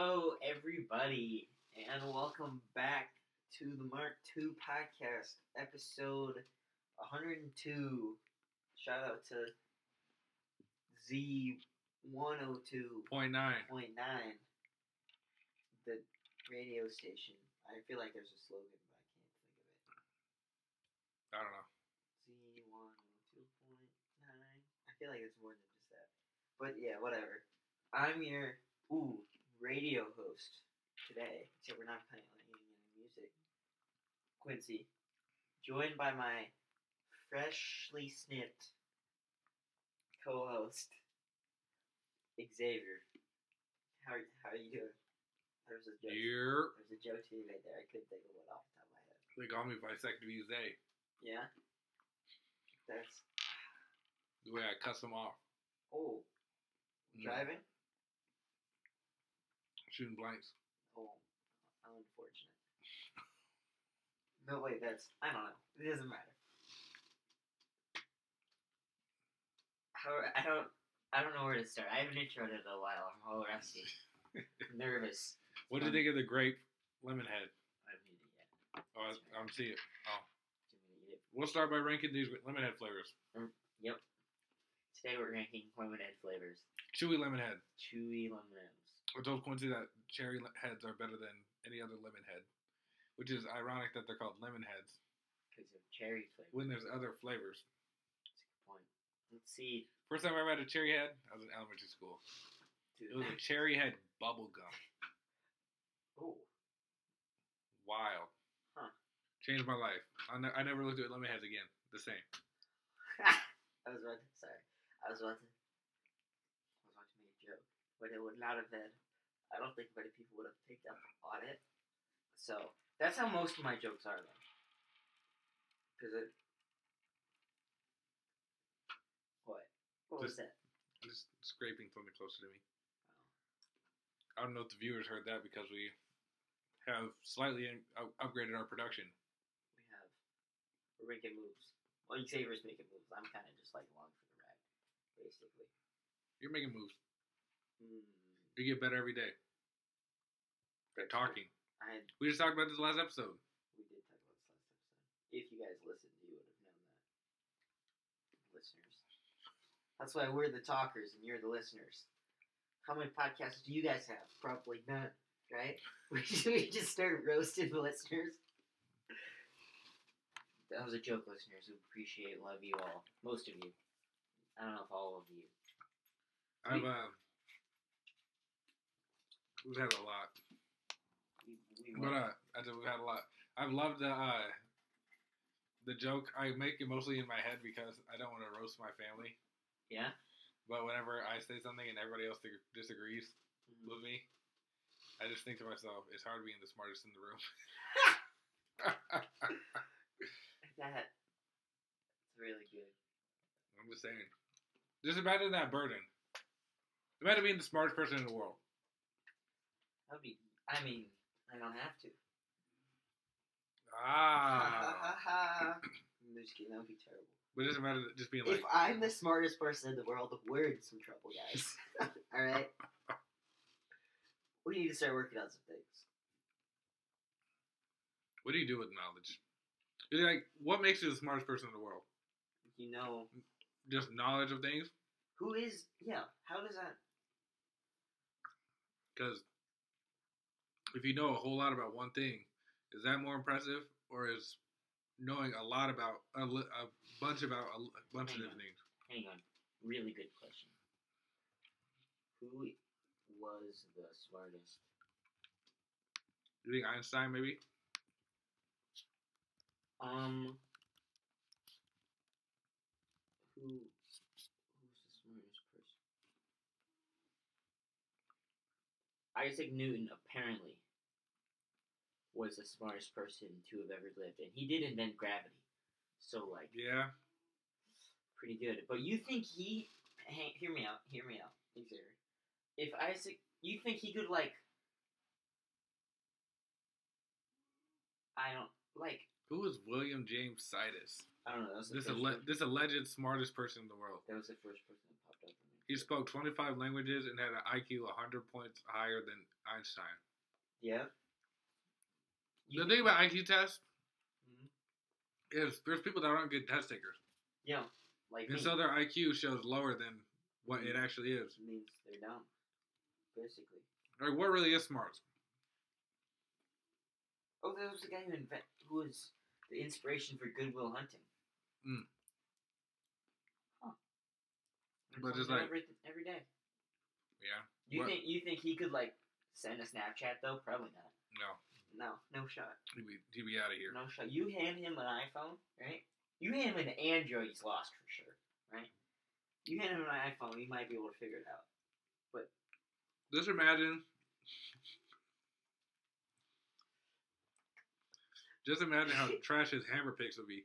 Hello, everybody, and welcome back to the Mark II podcast, episode 102. Shout out to Z102.9. the radio station. I feel like there's a slogan, but I can't think of it. I don't know. Z102.9. I feel like it's more than just that. But yeah, whatever. I'm your ooh radio host today, except we're not playing any music. Quincy, joined by my freshly snipped co-host Xavier. How are, how are you doing? There's a joke. There's a joke to be made there. I couldn't think of one off the top of my head. They call me bisected Zay. Yeah. That's The way I cuss them off. oh Mm. driving. Shooting blanks. Oh, unfortunate. No, wait, that's I don't know. It doesn't matter. How I don't I don't know where to start. I haven't introed it in a while. I'm all rusty, nervous. What did you think of the grape lemon head? I haven't eaten it yet. Oh, I, I'm seeing it. Oh. Do you want to eat it? We'll start by ranking these lemon head flavors. Mm, yep. Today we're ranking lemon head flavors. Chewy lemon head. Chewy lemon heads. I told Quincy that cherry heads are better than any other lemon head, which is ironic that they're called lemon heads Because of cherry flavor. when there's other flavors. That's a good point. Let's see. First time I ever had a cherry head, I was in elementary school. Dude. It was a cherry head bubble gum. oh. Wild. Huh. Changed my life. I, ne- I never looked at lemon heads again. The same. I was about to sorry. I was about to I was about to make a But it would not have been I don't think many people would have picked up on it. So that's how most of my jokes are though. Cause it What? What was Just- that? Just scraping something closer to me. Oh. I don't know if the viewers heard that because we have slightly in- up- upgraded our production. We have we're making moves. Well Xavier's making moves. I'm kinda just like along for the ride, basically. You're making moves. Hmm. You get better every day. At talking. I We just talked about this last episode. We did talk about this last episode. If you guys listened, you would have known that. Listeners. That's why we're the talkers and you're the listeners. How many podcasts do you guys have? Probably none, right? We we just start roasting the listeners. That was a joke, listeners. We appreciate, love you all. Most of you. I don't know if all of you. I've uh, we've had a lot, We, we but uh, I said we've had a lot. I've loved the uh, the joke. I make it mostly in my head because I don't want to roast my family. yeah? But whenever I say something and everybody else disagrees Mhm. with me, I just think to myself, it's hard being the smartest in the room. That, that's really good. I'm just saying. Just imagine that burden. Imagine being the smartest person in the world. That would be, I mean, I don't have to. Ah. I'm just kidding. That would be terrible. but just imagine just being like, If I'm the smartest person in the world, we're in some trouble, guys. All right. We need to start working on some things. what do you do with knowledge? You're like, what makes you the smartest person in the world? You know, Just knowledge of things? who is? Yeah. How does that? Because if you know a whole lot about one thing, is that more impressive, or is knowing a lot about a, a bunch about a, bunch of different things? Hang on. Really good question. Who was the smartest? You think Einstein maybe? Um. Who? Who's the smartest person? Isaac Newton apparently was the smartest person to have ever lived, and he did invent gravity. So like, Yeah. pretty good. But you think he? Hang, hear me out. Hear me out, Xavier. If Isaac, you think he could like? I don't like. Who is William James Sidis? I don't know. That was the This first alle- this alleged smartest person in the world. That was the first person that popped up for me. He spoke 25 languages and had an IQ 100 points higher than Einstein. Yeah. The thing about IQ tests Mhm. is there's people that aren't good test takers. Yeah, like And me. so their IQ shows lower than what it actually is. means they're dumb, basically. Like, what really is smarts? Oh, that was the guy who invent who was the inspiration for Good Will Hunting. Mm. Huh. But it's like- every, every day. Yeah. You What- think you think he could like send a Snapchat though? Probably not. No. No, no shot. He'd be, he'd be out of here. No shot. You hand him an iPhone, right? You hand him an Android, he's lost for sure, right? You hand him an iPhone, he might be able to figure it out. But just imagine. Just imagine how trash his hammer picks would be.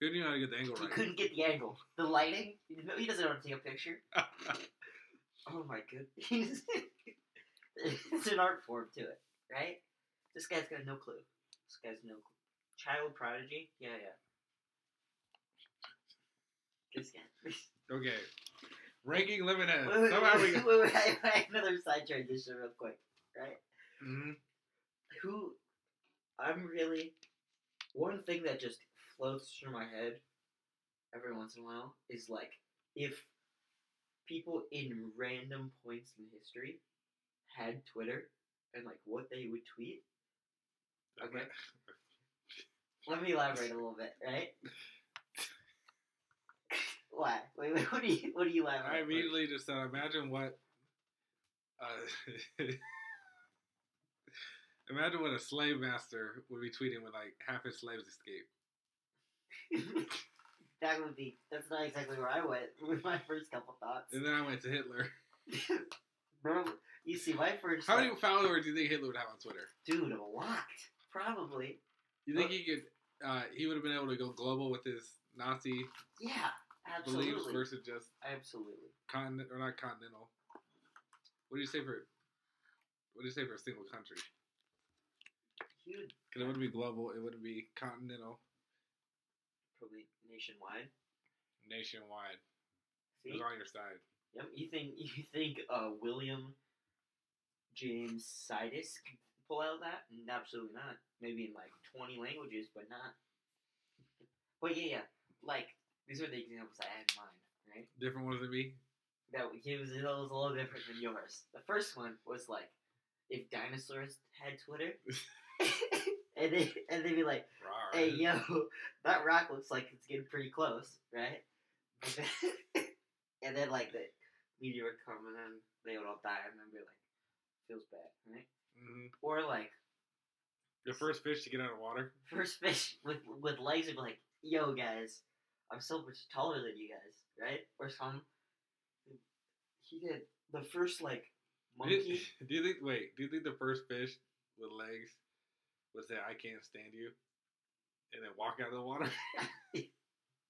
He didn't even know how to get the angle He right. couldn't get the angle, the lighting. He doesn't know how to take a picture. Oh my goodness. it's an art form to it, right? This guy's got no clue. This guy's no clue. Child prodigy? Yeah, yeah. This guy. okay. Ranking limit head. wait, wait, Somehow we wait, wait, wait, have another side transition real quick, right? hmm Who I'm really one thing that just floats through my head every once in a while is like if people in random points in history had Twitter and like what they would tweet. Okay. Let me elaborate a little bit, right? what? Wait, wait, what do you what do you at? I immediately just thought, imagine what. Uh, imagine what a slave master would be tweeting when like half his slaves escape. that would be that's not exactly where I went with my first couple thoughts. And then I went to Hitler. Bro, you see, my first How many followers do you think Hitler would have on Twitter? dude a lot probably You think he could? Uh, he would have been able to go global with his Nazi yeah beliefs absolutely versus just absolutely continent or not continental. What do you say for? What do you say for a single country? huge Because it wouldn't be global. It wouldn't be continental, probably nationwide nationwide. see It's on your side. yep you think you think uh William James Sidis pull out that absolutely not maybe in like 20 languages but not but yeah yeah like these are the examples I had in mind right Different ones than me. that he was, it was a little different than yours. The first one was like if dinosaurs had Twitter, and they and they'd be like. "Hey yo, that rock looks like it's getting pretty close, right?" And then, and then like the meteor would come and then they would all die and then be like, "Feels bad," right? Mhm. Or like The first fish to get out of water. first fish with with legs would be like, "Yo guys, I'm so much taller than you guys," right? Or some he did the first like Do you, monkey. do you think? Wait. Do you think the first fish with legs was that "I can't stand you," and then walk out of the water?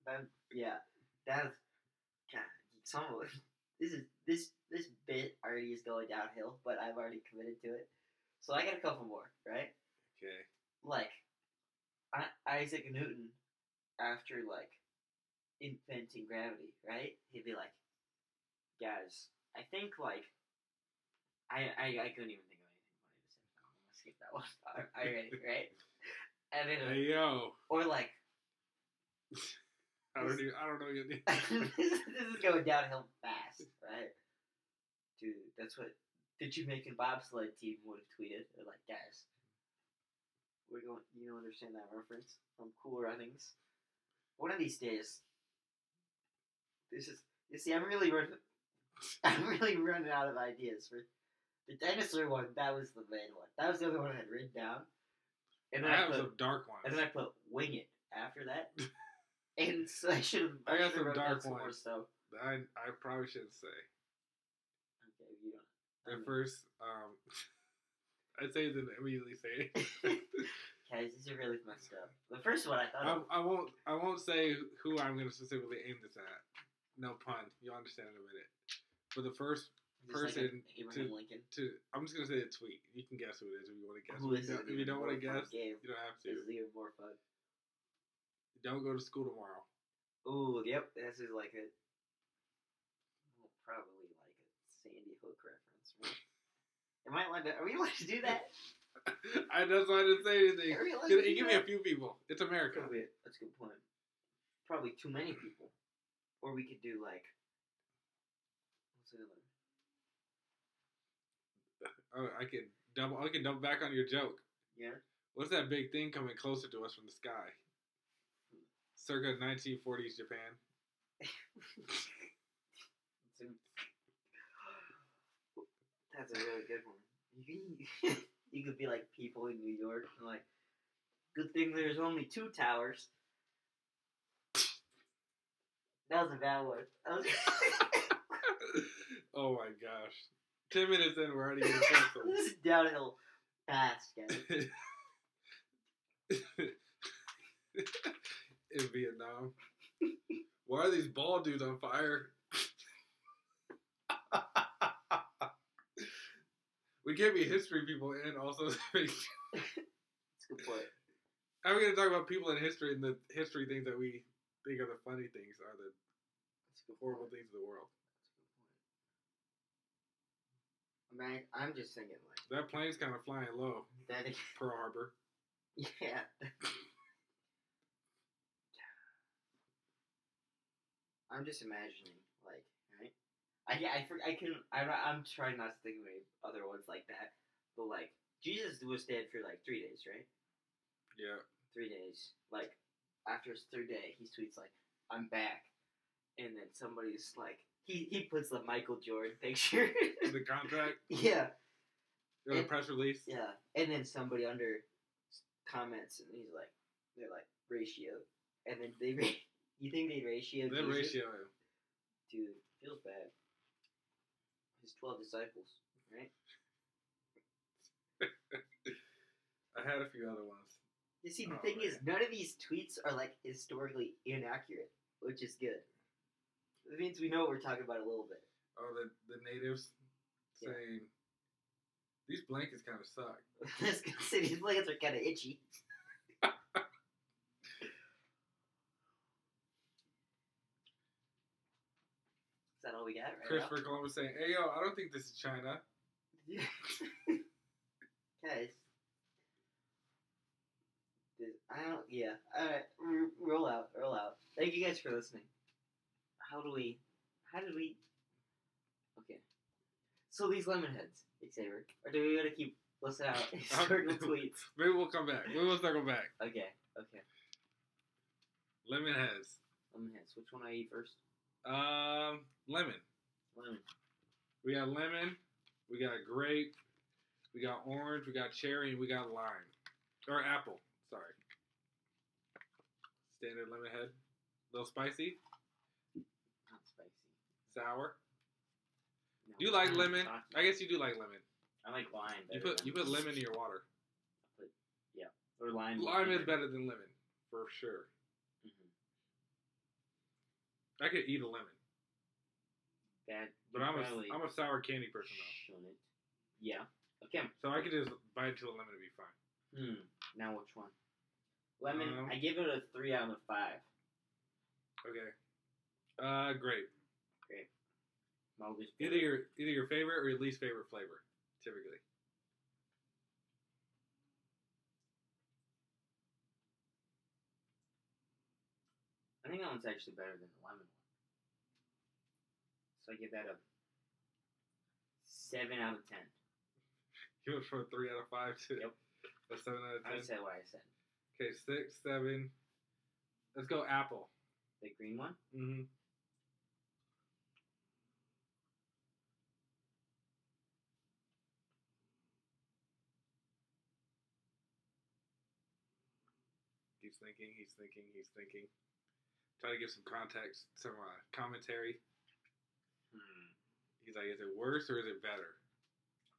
That, yeah, that's God. Some of this is this this bit already is going downhill, but I've already committed to it. So I got a couple more, right? okay. Like I, Isaac Newton, after like inventing gravity, right? He'd be like, guys, I think like I I, I couldn't even think of anything funny to say. I'm gonna skip that one. Are are you ready? Right? And then Hey yo. or like I don't. Even, I don't know. This is going downhill fast, right? Dude, that's what the Jamaican bobsled team would have tweeted. They're like, guys, we're going. You don't understand that reference from Cool Runnings. One of these days, this is. You see, I'm really running. I'm really running out of ideas for the dinosaur one. That was the main one. That was the other one I had written down. And then I I, put, some dark ones. and then I put wing it after that. and so I should have. I got some dark some more ones. stuff. I I probably shouldn't say. Um, first, um, I'd say then immediately say it. Guys, these are really messed up. The first one I thought. I, of, I won't. I won't say who I'm going to specifically aim this at. No pun. You'll understand in a minute. But the first like person Abraham to- Lincoln. to, I'm just going to say a tweet. You can guess who it is if you want to guess. Who if you it? don't, if you don't want to guess, Game. you don't have This to. is even more fun. Don't go to school tomorrow. Ooh, yep. This is like it. probably like a Sandy Hook reference? Am I allowed to? Are we allowed to do that? I why I didn't say anything. Are we allowed Give, do give me a that? few people. It's America. Be. That's a good point. Probably too many people. Or we could do like. What's the other one? Oh, I can double. I can double back on your joke. Yeah. What's that big thing coming closer to us from the sky? Circa 1940s Japan. That's a good one. You can, you could be like people in New York, and like, good thing there's only two towers. That was a bad one. Was oh my gosh. Ten minutes in, we're already getting canceled. this is downhill fast, guys. in Vietnam. Why are these ball dudes on fire? We can't be history people and also. That's a good point. How are we going to talk about people in history and the history things that we think are the funny things are the That's a good horrible things of the world? I mean, I'm just thinking like That plane's kind of flying low, that. Pearl Harbor. Yeah. I'm just imagining? I I for, I can I I'm trying not to think of any other ones like that, but like Jesus was dead for like three days, right? Yeah. Three days. Like after his third day, he tweets like, "I'm back," and then somebody's like, he he puts the Michael Jordan picture. In the contract, yeah, or the press release. yeah, and then somebody under comments, and he's like, they're like ratio, and then they ra- you think they ratio? Jesus? ratio. dude, feels bad. Twelve disciples, right? I had a few other ones. You see, the Oh, thing is, none of these tweets are like historically inaccurate, which is good. It means we know what we're talking about a little bit. Oh, the the natives Yeah. saying these blankets kind of suck. Let's go say these blankets are kind of itchy. Is that all we got right now? Christopher Columbus saying, "Hey yo, I don't think this is China." Yeah. Guys. This- I don't, yeah. Alright, r- roll out, roll out. Thank you guys for listening. How do we, how did we, okay. So these lemon heads, Xavier, or do we gotta keep listing out historical tweets? Maybe we'll come back. We'll circle back. Okay, okay. Lemon heads. Lemon heads, which one I eat first? Um, lemon. Lemon. We got lemon. We got grape. We got orange. We got cherry. And we got lime. Or apple. Sorry. Standard lemon head. A little spicy. Not spicy. Sour. No, Do you like lemon? talking- I guess you do like lemon. I like lime You put you put lemon in your water. Yeah. Or lime. Lime is better than lemon for sure. Mhm. I could eat a lemon, Bad, but I'm a I'm a sour candy person though. shouldn't. Yeah. Okay. So I could just bite into a lemon and be fine. Hmm. Now which one? Lemon. Um, I give it a three out of five. Okay. Uh, grape. Mulder's Either your either your favorite or your least favorite flavor, typically. I think that one's actually better than the lemon. So I give that a seven out of ten. You went from a three out of five to Yep. a seven out of ten. I said what I said. Okay, six, seven. Let's go apple. The green one. Mm-hmm. He's thinking. He's thinking. He's thinking. Try to give some context, some uh, commentary. He's like, is it worse or is it better?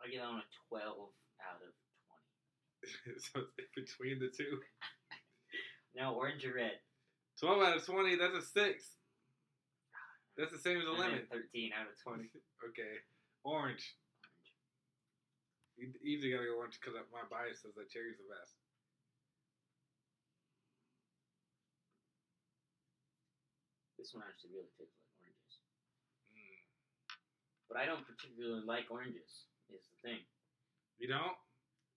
I give that one a twelve out of twenty. so it's between the two. Now orange or red. 12 out of 20, that's a 6. That's the same as a And lemon. then Thirteen out of twenty. Okay. Orange. You easily gotta go orange because my bias says that cherry's the best. This one actually really tastes like oranges. Mm. But I don't particularly like oranges. Is the thing. You don't?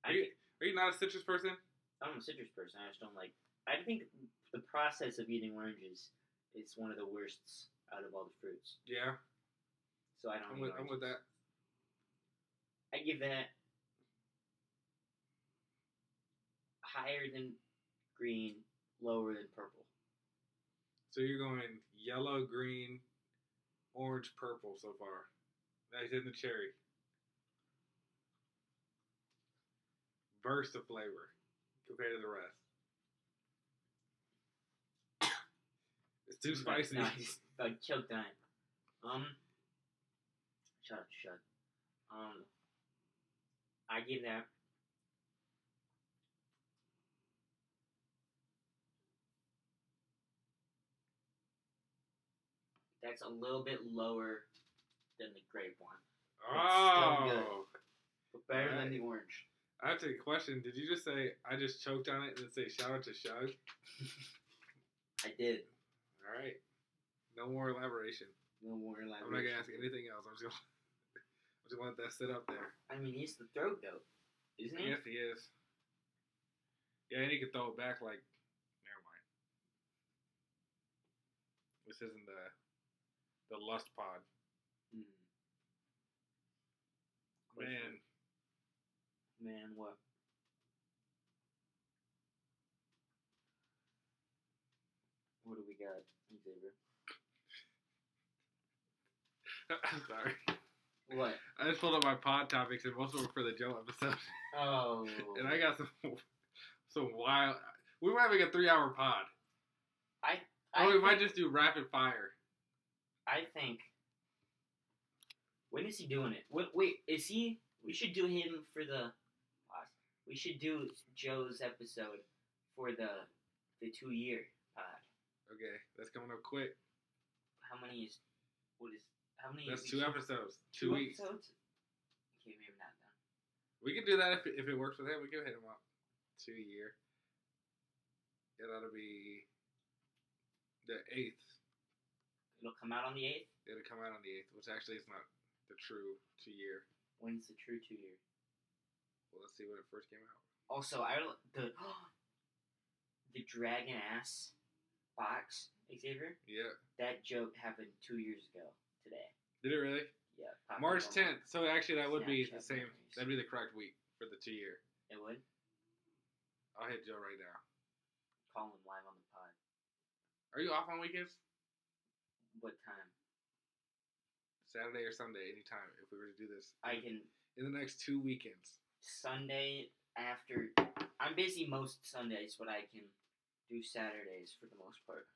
I Are you, are you not a citrus person? I'm a citrus person. I just don't like. I think the process of eating oranges is one of the worst out of all the fruits. Yeah, So I don't. I'm with, I'm with that. I give that higher than green, lower than purple. So you're going yellow, green, orange, purple so far. That's in the cherry. Burst of flavor compared to the rest. It's too spicy. No, I I choked on it. Um, shut up, shut. Um, I give that. That's a little bit lower than the grape one, oh, but better than the orange. I have to question. Did you just say I just choked on it and then say shout out to Shug? I did. All right, no more elaboration. No more elaboration. I'm not gonna ask anything else. I'm just gonna, I'm just gonna let that sit up there. I mean, he's the throat goat, isn't he? Yes, he is. Yeah, and he could throw it back like. Never mind. This isn't the the lust pod, Hmm. Man. Man, what? What do we got, Xavier? I'm sorry. What? I just pulled up my pod topics and most of them were for the Joe episode, Oh. and I got some some wild. We might make a three hour pod. I Oh, we think, might just do rapid fire. I think. When is he doing it? Wait, wait, is he? We should do him for the. We should do Joe's episode for the the two year pod. Okay, that's coming up quick. How many is? What is? How many? That's two episodes, two, weeks. episodes. Okay, maybe not then. We can do that if it, if it works with him. We can hit him up. Two year. Yeah, that'll be the eighth. It'll come out on the eighth. It'll come out on the eighth, which actually is not the true two year. When's the true two year? Well, let's see when it first came out. Also, I the the dragon ass box Xavier. Yeah. That joke happened two years ago today. Did it really? Yeah, March up on my- tenth. So actually, that would be the same. memories. That'd be the correct week for the two year. It would I'll hit Joe right now. call him live on the pod. Are you off on weekends? What time? Saturday or Sunday, anytime. If we were to do this, I can in the next two weekends. Sunday after. I'm busy most Sundays, but I can do Saturdays for the most part.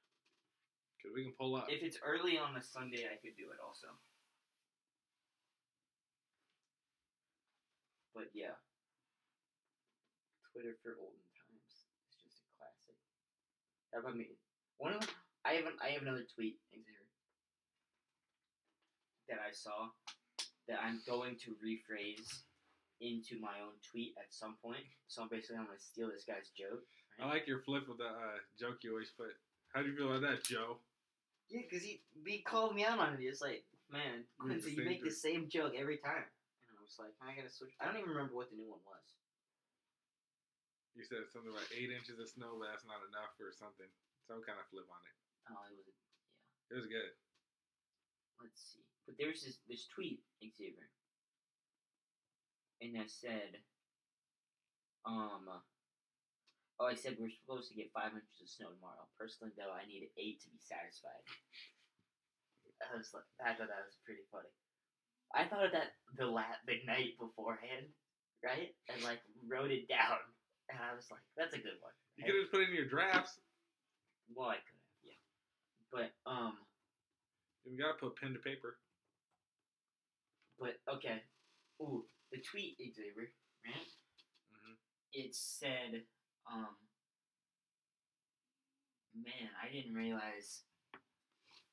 Cause we can pull up. If it's early on a Sunday, I could do it also. But yeah. Twitter for olden times. It's just a classic. How about me? One of I have an, I have another tweet Xavier, that I saw that I'm going to rephrase into my own tweet at some point. So basically, I'm gonna steal this guy's joke. I like your flip with the uh, joke you always put. How do you feel about that, Joe? Yeah, because he, he called me out on it. He was like, man, Quincy, you make the same joke every time. And I was like, I gotta switch. I don't even remember what the new one was. You said something about eight inches of snow, but that's not enough, or something. Some kind of flip on it. Oh, it was. yeah. It was good. Let's see. But there's this this tweet, Xavier, and that said, um, oh, I said we're supposed to get five inches of snow tomorrow. Personally, though, I need eight to be satisfied. I was like, I thought that was pretty funny. I thought of that the la- the night beforehand, right? And like wrote it down, and I was like, that's a good one. You could have just put it in your drafts. Well, I could have, yeah. But um, You gotta put pen to paper. But okay. Ooh, the tweet, Xavier, right? hmm It said, um, man, I didn't realize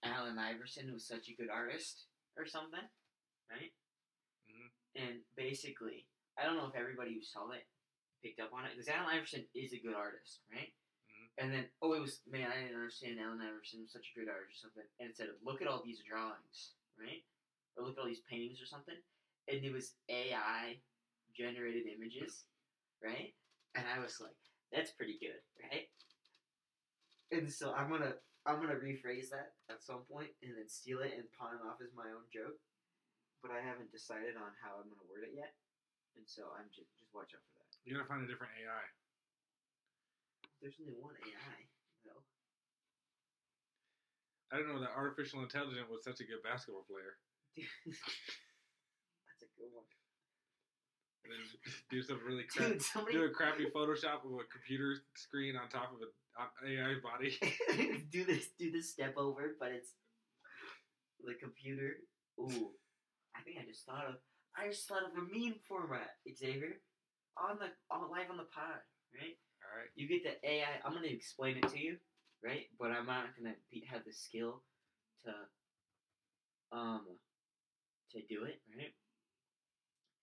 Allen Iverson was such a good artist or something, right? Mhm. And basically, I don't know if everybody who saw it picked up on it because Allen Iverson is a good artist, right? Mhm. And then, oh, it was man, I didn't understand Allen Iverson was such a good artist or something. And it said, look at all these drawings, right? Or look at all these paintings or something, and it was AI generated images, right? And I was like, that's pretty good, right? And so I'm gonna I'm gonna rephrase that at some point and then steal it and pawn it off as my own joke. But I haven't decided on how I'm gonna word it yet. And so I'm just just watch out for that. You gotta find a different AI. There's only one AI, though. I didn't know that artificial intelligence was such a good basketball player. That's a good one. Then do some really crap, Dude, somebody do a crappy Photoshop of a computer screen on top of an AI body. do this do this step over, but it's the computer. Ooh. I think I just thought of I just thought of a meme format, Xavier. On the on live on the pod, right? All right. You get the AI. I'm gonna explain it to you, right? But I'm not gonna be, have the skill to um to do it, right?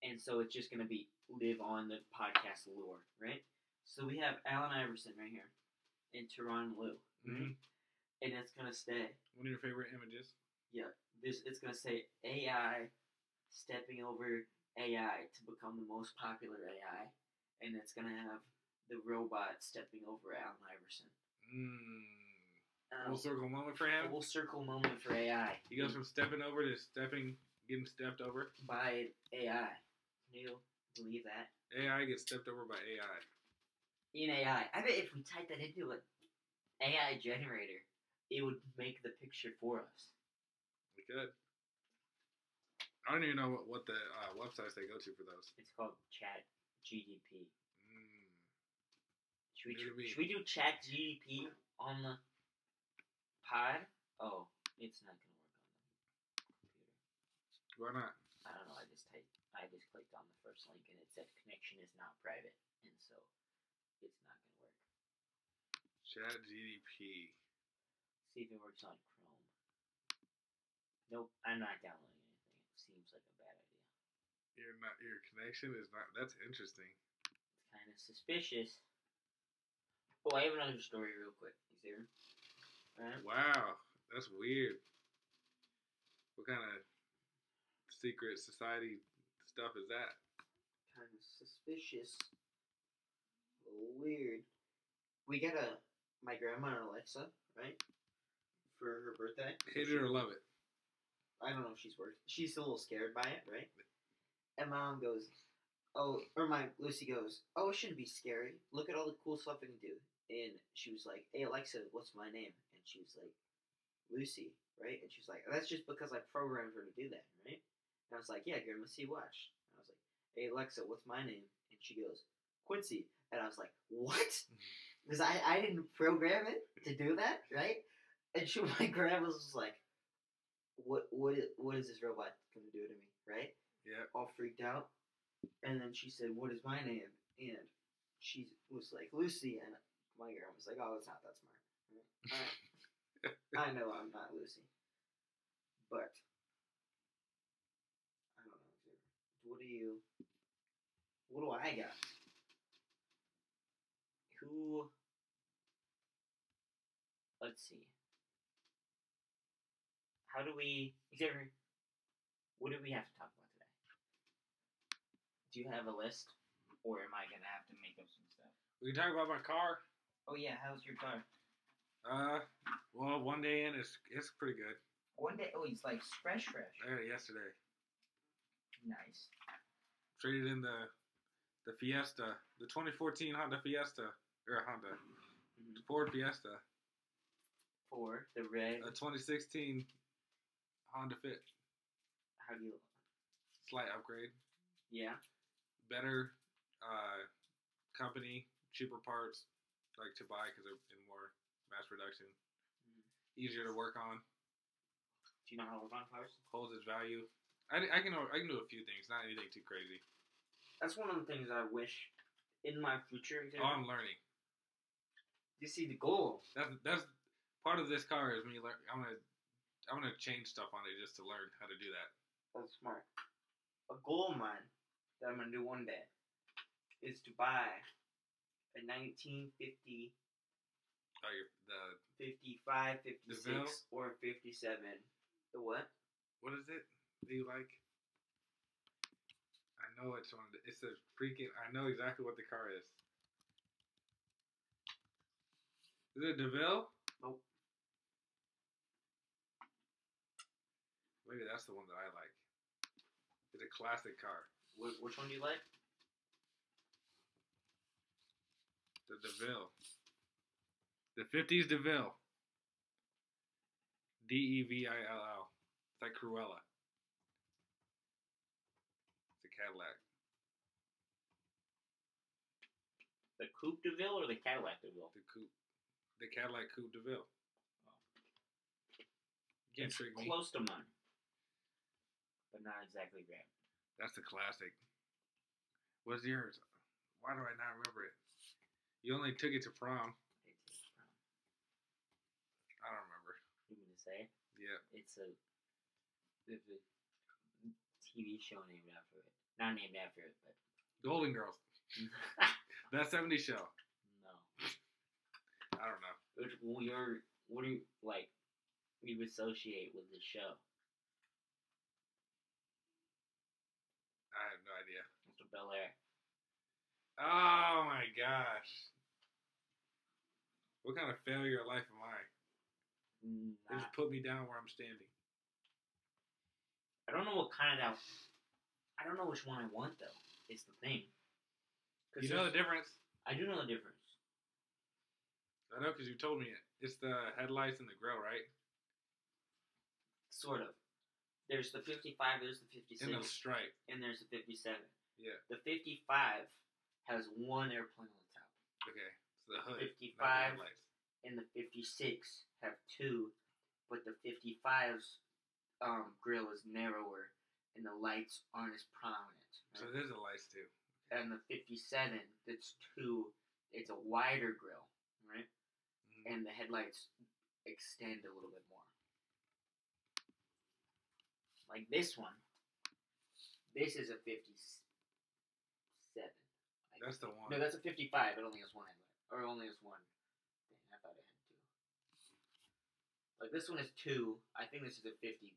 And so it's just gonna be live on the podcast lore, right? So we have Allen Iverson right here, and Tyronn Lue, Mhm. and it's gonna stay One of your favorite images. Yep. This. It's gonna say AI stepping over AI to become the most popular AI, and it's gonna have the robot stepping over Allen Iverson. Mm. Um, Full circle moment for him. full circle moment for AI. He goes from stepping over to stepping, getting stepped over. by AI. Can you believe that? AI gets stepped over by AI. In AI, I bet if we type that into an AI generator, it would make the picture for us. We could. I don't even know what, what the uh, websites they go to for those. It's called Chat GDP. Mm. Should we, New to me. should we do Chat GDP on the pod? Oh, it's not gonna work on the computer. Why not? I don't know. I just typed. I just clicked on the first link and it said connection is not private, and so it's not gonna work. Chat GDP. See if it works on Chrome. Nope, I'm not downloading anything. It seems like a bad idea. Your not your connection is not. That's interesting. It's kind of suspicious. Oh, I have another story real quick. Is there? Wow, that's weird. What kind of secret society stuff is that? Kind of suspicious. Weird. We got a my grandma and Alexa, right? For her birthday. Hate it or love it. I don't know if she's worth. She's a little scared by it, right? And my mom goes, "Oh," or my Lucy goes, "Oh, it shouldn't be scary. Look at all the cool stuff I can do." And she was like, "Hey Alexa, what's my name?" And she was like, "Lucy," right? And she was like, "That's just because I programmed her to do that, right?" And I was like, "Yeah, Grandma, see, watch." And I was like, "Hey Alexa, what's my name?" And she goes, "Quincy." And I was like, "What?" Because I I didn't program it to do that, right? And she, my grandma was like, what what is, what is this robot gonna do to me, right? Yeah. All freaked out. And then she said, "What is my name?" And she was like, "Lucy." And my grandma was like, "Oh, it's not that smart." Right? I know I'm not Lucy, but I don't know. Xavier. What do you? What do I got? Who? Let's see. How do we? Xavier, what do we have to talk about today? Do you have a list, or am I gonna have to make up some stuff? We can talk about my car. Oh yeah, how's your car? Uh, well, one day in, it's it's pretty good. One day, oh, it's like fresh, fresh. Got it yesterday. Nice. Traded in the the Fiesta, the 2014 Honda Fiesta or Honda Mhm. Ford Fiesta, For the red, a 2016 Honda Fit, how do you? slight upgrade, Yeah. better uh, company, cheaper parts, like to buy because they're in more mass production, Mhm. easier to work on, Do you know how to work on cars? holds its value. I, I can I can do a few things, not anything too crazy. That's one of the things I wish in my future. Oh, I'm learning. you see the goal. That's that's part of this car is me learn. I'm gonna I'm gonna change stuff on it just to learn how to do that. That's smart. A goal of mine that I'm gonna do one day is to buy a 1950, Oh, your the 55, 56, DeVille? or 57. The what? what is it? You like? I know it's one. The, it's a freaking. I know exactly what the car is. Is it DeVille? Nope. Maybe that's the one that I like. It's a classic car. Wh- which one do you like? The DeVille. The 50s DeVille. D E V I L L. It's like Cruella. It's Cadillac. The Coupe de Ville or the Cadillac de Ville? The coupe. The Cadillac Coupe DeVille. Can't It's trick me. close to mine, but not exactly grand. That's the classic. What's yours? Why do I not remember it? You only took it to prom. It's a, um, I don't remember. you mean to say Yeah. it's a there's a TV show named after it. Not named after it, but Golden Girls. That 70s show. no. I don't know. Which well, you're what do you like? You associate with the show, I have no idea. Mr. Bel Air. Oh my gosh. What kind of failure of life am I? They just put me down where I'm standing. I don't know what kind of. I don't know which one I want though. It's the thing. You know the difference? I do know the difference. I know because you told me it. It's the headlights and the grill, right? Sort of. There's the 55. There's the 56. And the stripe. and there's the 57. Yeah. The 55 has one airplane on the top, Okay. So the hood. not the 55. and the 56 have two, but the 55's um, grill is narrower and the lights aren't as prominent. So there's the lights too. And the 57, that's two, it's a wider grill, right? Mhm. And the headlights extend a little bit more. Like this one, this is a 57. I That's the one. No, that's a 55. It only has one headlight. Or only has one. I thought it had two. Like, this one is two. I think this is a 56.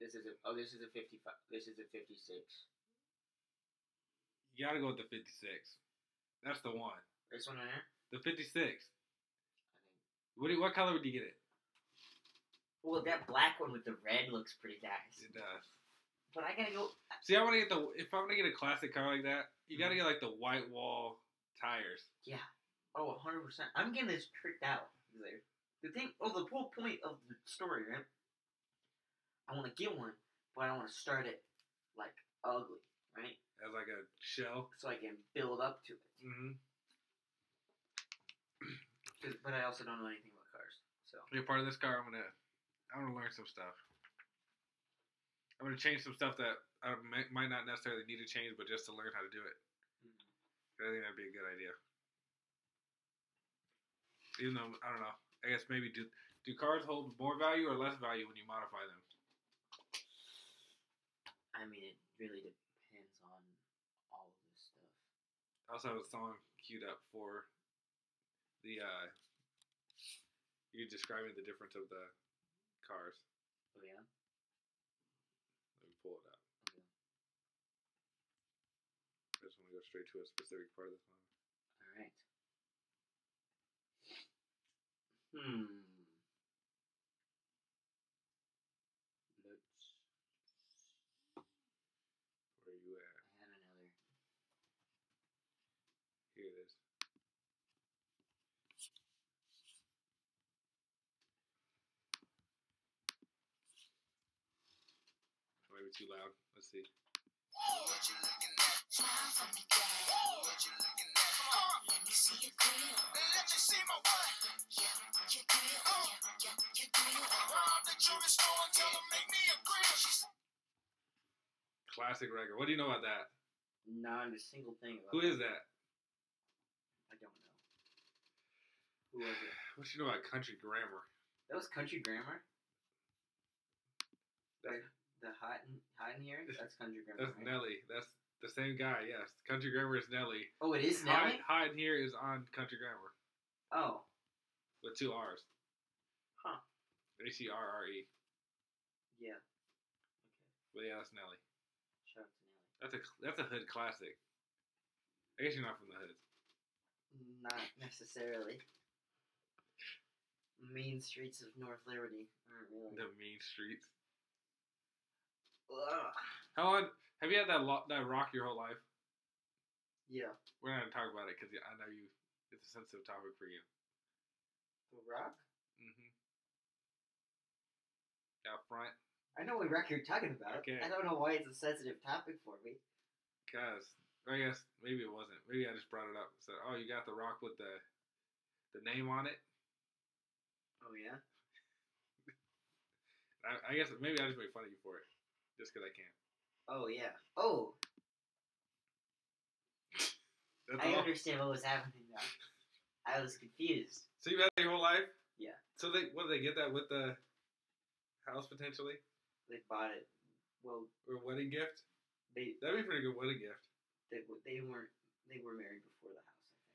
This is a. Oh, this is a 55. This is a 56. You gotta go with the 56. That's the one. This one right here? The 56. I think. What what color would you get it? Well, that black one with the red looks pretty nice. It does. But I gotta go. See, I want to get the if I want to get a classic car like that, you gotta mm-hmm. get like the white wall tires. Yeah. Oh, 100%. I'm getting this tricked out. The thing. Oh, the whole point of the story, right? I want to get one, but I want to start it, like, ugly, right? As like a shell. so I can build up to it. Mm-hmm. But I also don't know anything about cars, so Be a part of this car. I'm gonna I'm gonna learn some stuff. I'm gonna change some stuff that I might not necessarily need to change, but just to learn how to do it. I think that'd be a good idea. Even though I don't know, I guess maybe do do cars hold more value or less value when you modify them? I mean it really depends on all of this stuff. I also have a song queued up for the uh you describing the difference of the cars. Oh yeah. Let me pull it up. Okay. I just want to go straight to a specific part of the song. All right. Hmm. Let's. Where are you at? I had another. Here it is. Maybe too loud. Let's see. What you looking at? Smile for me, girl. What you looking at? Come on. Let me see your grill. Let me see my what? Yeah, your grill. Yeah, yeah, your grill. Rob the jewelry store and tell them make me a grill. She's Classic record. What do you know about that? Not a single thing about. Who is that? I don't know. Who was it? What do you know about country grammar? That was Country Grammar. That's, The hot in, hot in here. That's Country Grammar. that's right? Nelly. That's the same guy. Yes, country grammar is Nelly. Oh, it is Hot, Nelly. Hot in here is on country grammar Oh, with two R's. Huh. H E R R E. Yeah. But yeah, that's Nelly. Shout out to Nelly. That's a that's a hood classic. I guess you're not from the hood. Not necessarily. Mean streets of North Liberty aren't really. The mean streets. Ugh. How long have you had that lo- that rock your whole life? Yeah. We're not gonna talk about it because I know you. It's a sensitive topic for you. The Rock? Mm-hmm. Out front, I know what rock you're talking about. Okay. I don't know why it's a sensitive topic for me. cause I guess maybe it wasn't. Maybe I just brought it up. So, oh, you got the rock with the the name on it. Oh yeah. I, I guess maybe I just make fun of you for it, just because I can. Oh yeah. Oh, That's I all. understand what was happening now. I was confused. So you've had it your whole life? Yeah. So they what did they get that with the house potentially They bought it. Well, or a wedding gift? they That'd be a pretty good wedding gift. They they weren't they were married before the house. I think.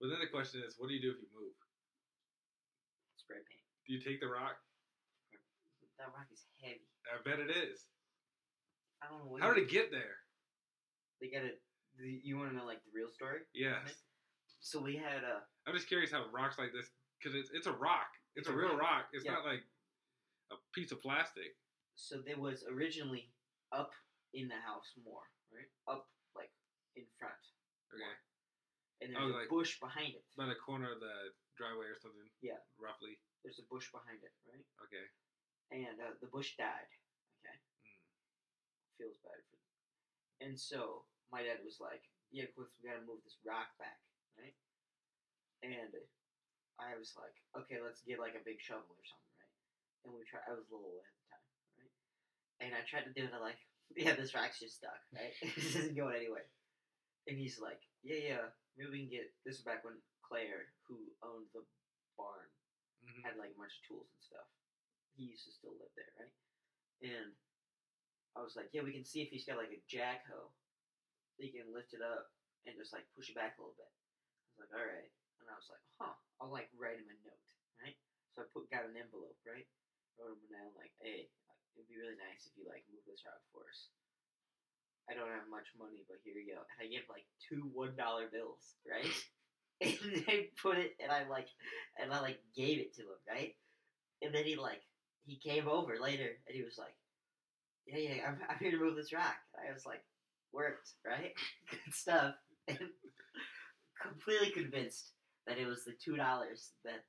But then the question is, what do you do if you move? Spray paint. Do you take the rock? That rock is heavy. I bet it is. I don't know. How did it get there? they got it? You want to know like the real story? Yes. So we had a I'm just curious how rocks like this, because it's it's a rock. It's, It's a, a real rock. rock. It's Yeah. not like a piece of plastic. so there was originally up in the house more, right? Up like in front, Okay. and Oh, there's a like- bush behind it. By the corner of the driveway or something. Yeah. Roughly. There's a bush behind it, right? Okay. And uh, the bush died. Okay, Mm. feels bad for. And so my dad was like, "Yeah, Cliff, we gotta move this rock back, right?" And I was like, "Okay, let's get like a big shovel or something, right?" And we tried. I was little at the time, right? And I tried to do it. I'm like, "Yeah, this rock's just stuck, right? this isn't going anywhere." And he's like, "Yeah, yeah, maybe we can get." This is back when Claire, who owned the barn, hmm had like a bunch of tools and stuff. He used to still live there, right? And I was like, yeah, we can see if he's got like a jack hoe. He can lift it up and just like push it back a little bit. I was like, all right. And I was like, huh, I'll like write him a note, right? So I put got an envelope, right? Wrote him note like, hey, it'd be really nice if you like move this rock for us. I don't have much money, but here you go. And I gave like two one dollar bills, right? and I put it, and I like, and I like gave it to him, right? And then he like, he came over later, and he was like, yeah, yeah, I'm, I'm here to move this rock. And I was like, worked, right? Good stuff. And completely convinced that it was the two dollars that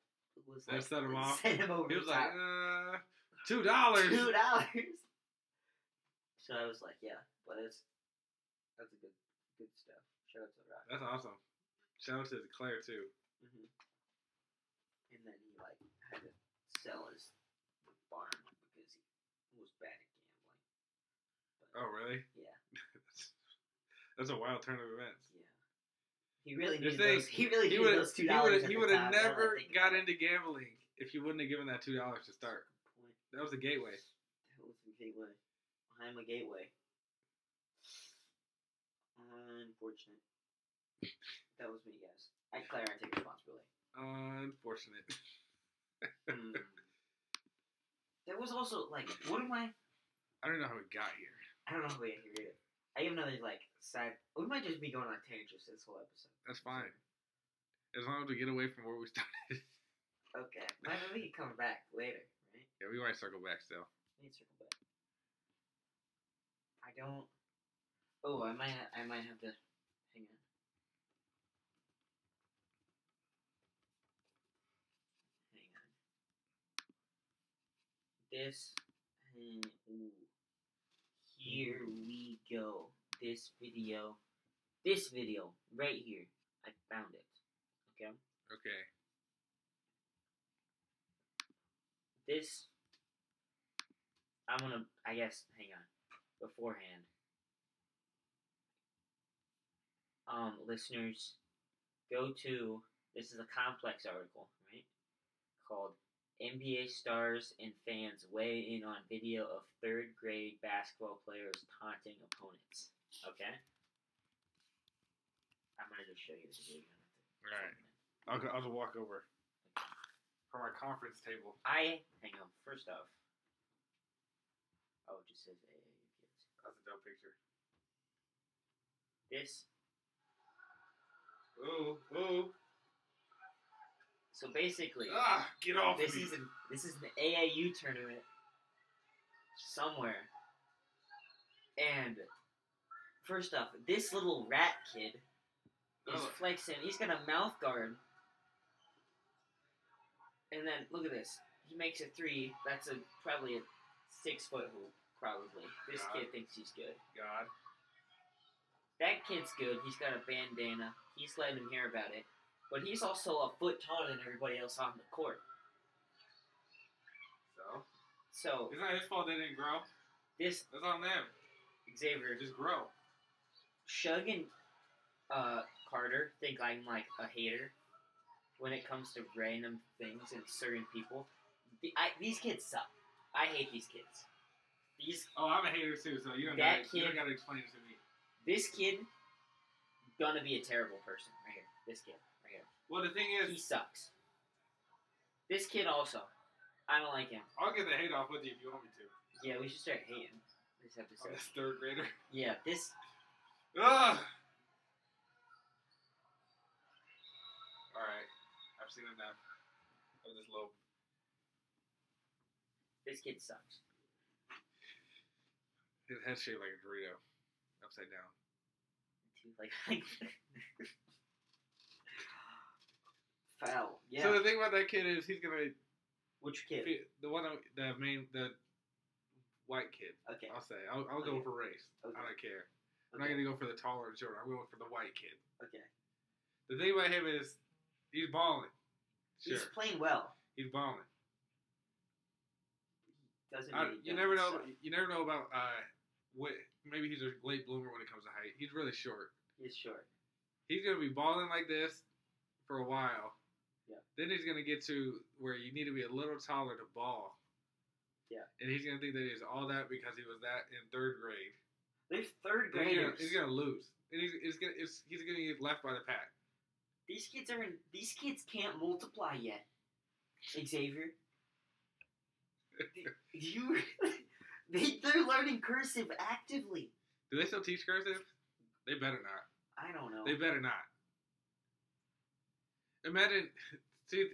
was That like, set him off? Sent him over. He was like, uh, two dollars. two dollars. So I was like, yeah, but it's that's a good good stuff. Shout out to Rock. That's awesome. Shout out to Claire too. hmm And then he like had to sell his barn because he was bad at gambling. Oh, really? Yeah, That's, a wild turn of events. yeah. He really think, those. He really He those two dollars. he would have never got into gambling if you wouldn't have given that two dollars to start. That was the gateway. That was the gateway. Behind the gateway. Unfortunate. That was me, guys. I Claire, I take responsibility. Unfortunate. Mm. There was also like, what am I? I don't know how we got here. I don't know if we got here either. I have another like side. We might just be going on tangents this whole episode. That's fine. As long as we get away from where we started. Okay, maybe we can come back later, right? yeah, we might circle back still. We can circle back. I don't. Oh, I might. Ha- I might have to. Hang on. Hang on. This. and- Ooh. Here we go. This video. This video right here. I found it. Okay. Okay. this I'm gonna I guess hang on beforehand. Um listeners go to this is a complex article, right? Called NBA stars and fans weigh in on video of third grade basketball players taunting opponents. Okay? I'm gonna just show you the video. You don't have to- Right. I'll, go- I'll just walk over from our conference table. I hang on. First off, Oh, it just says AAU kids. That's a dope picture. This. Ooh, ooh. So basically, Ah, get off this me. is an this is an AAU tournament somewhere. And first off, this little rat kid is Oh. flexing. He's got a mouth guard. And then look at this. He makes a three. That's a probably a six foot hoop. Probably. This God. kid thinks he's good. God. That kid's good. He's got a bandana. He's letting him hear about it. But he's also a foot taller than everybody else on the court. So So it's not his fault they didn't grow. this That's on them. Xavier, Just grow. Shug and uh, Carter think I'm like a hater when it comes to random things and certain people. The, I, these kids suck. I hate these kids. These Oh, I'm a hater too, so you don't That gotta, you don't kid- gotta explain it to me. this kid gonna be a terrible person right here. This kid right here. Well, the thing is, He sucks. This kid also. I don't like him. I'll get the hate off with you if you want me to. Yeah, we should start hating this On episode. this third grader. Yeah, this Ugh. All right, I've seen enough of this low. this kid sucks. His head's shaped like a Dorito, upside down. Too, Like, like foul. Yeah. So the thing about that kid is he's gonna Which kid? the one that- the main the white kid. Okay. I'll say I'll, I'll go Okay. for race. Okay. I don't care. I'm not gonna go for the taller and shorter. I'm going for the white kid. Okay. The thing about him is he's balling. Sure, He's playing well. he's balling. Doesn't I, you never know. doesn't. You never know about uh, what maybe he's a late bloomer when it comes to height. He's really short. He's short. He's gonna be balling like this for a while. Yeah. Then he's gonna get to where you need to be a little taller to ball. Yeah. And he's gonna think that he's all that because he was that in third grade. They're third Then he's, gonna, graders. he's gonna lose. And he's, he's gonna it's, he's gonna get left by the pack. These kids are in. These kids can't multiply yet. Xavier. you. they they're learning cursive actively. Do they still teach cursive? They better not. I don't know. They better not. Imagine, see,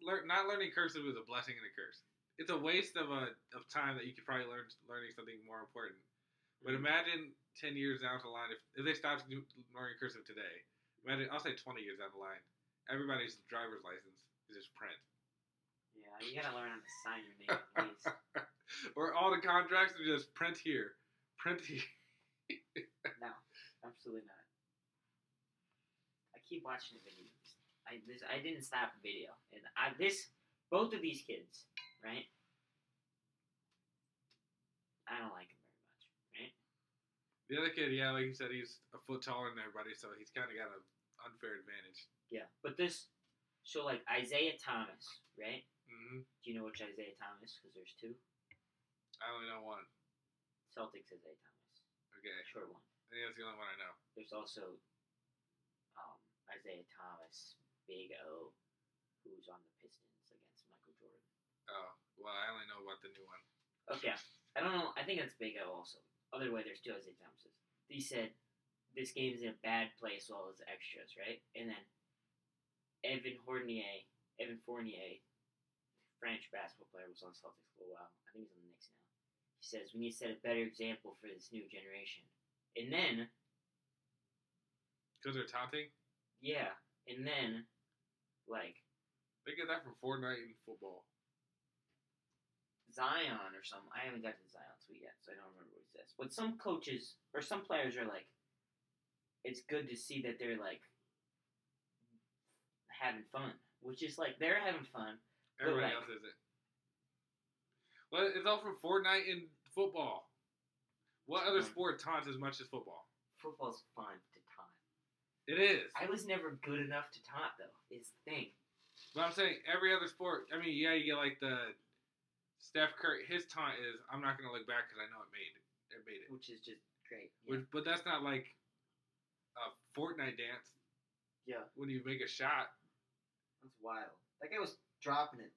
learn, not learning cursive is a blessing and a curse. It's a waste of a of time that you could probably learn learning something more important. But Mhm. imagine ten years down the line, if, if they stopped learning cursive today, imagine I'll say twenty years down the line, everybody's driver's license is just print, Yeah, you gotta learn how to sign your name at least. or all the contracts are just print here, print here. No, absolutely not. I keep watching the videos. I this I didn't stop the video, and I this both of these kids, right? I don't like them very much, right? The other kid, yeah, like you said, he's a foot taller than everybody, so he's kind of got an unfair advantage. Yeah, but this, so like Isaiah Thomas, right? hmm Do you know which Isaiah Thomas? Because there's two. I only know one. Celtics Isaiah Thomas, Okay, short one. I think that's the only one I know. There's also um, Isiah Thomas, Big O, who's on the Pistons against Michael Jordan. Oh, well, I only know about the new one. Okay, I don't know. I think it's Big O also. Other way, there's two Isaiah Thomases. He said this game's in a bad place, all his extras, right? And then Evan Fournier, Evan Fournier, French basketball player, was on Celtics for a while. I think he's on the Knicks now. He says we need to set a better example for this new generation. And then, Because they're taunting? yeah, and then, like They get that from Fortnite and football. Zion or something. I haven't got to Zion tweet yet, so I don't remember what he says. But some coaches or some players are like, it's good to see that they're like having fun, which is like they're having fun. Everybody like- else isn't. Well, it's all from Fortnite and football. What other Um, sport taunts as much as football? Football's fun. It is. I was never good enough to taunt though. Is the thing. But I'm saying every other sport. I mean, yeah, you get like the Steph Curry. His taunt is, "I'm not gonna look back because I know it made it. It made it." which is just great. Yeah. Which, but that's not like a Fortnite dance yeah, when you make a shot. that's wild. That guy was dropping it.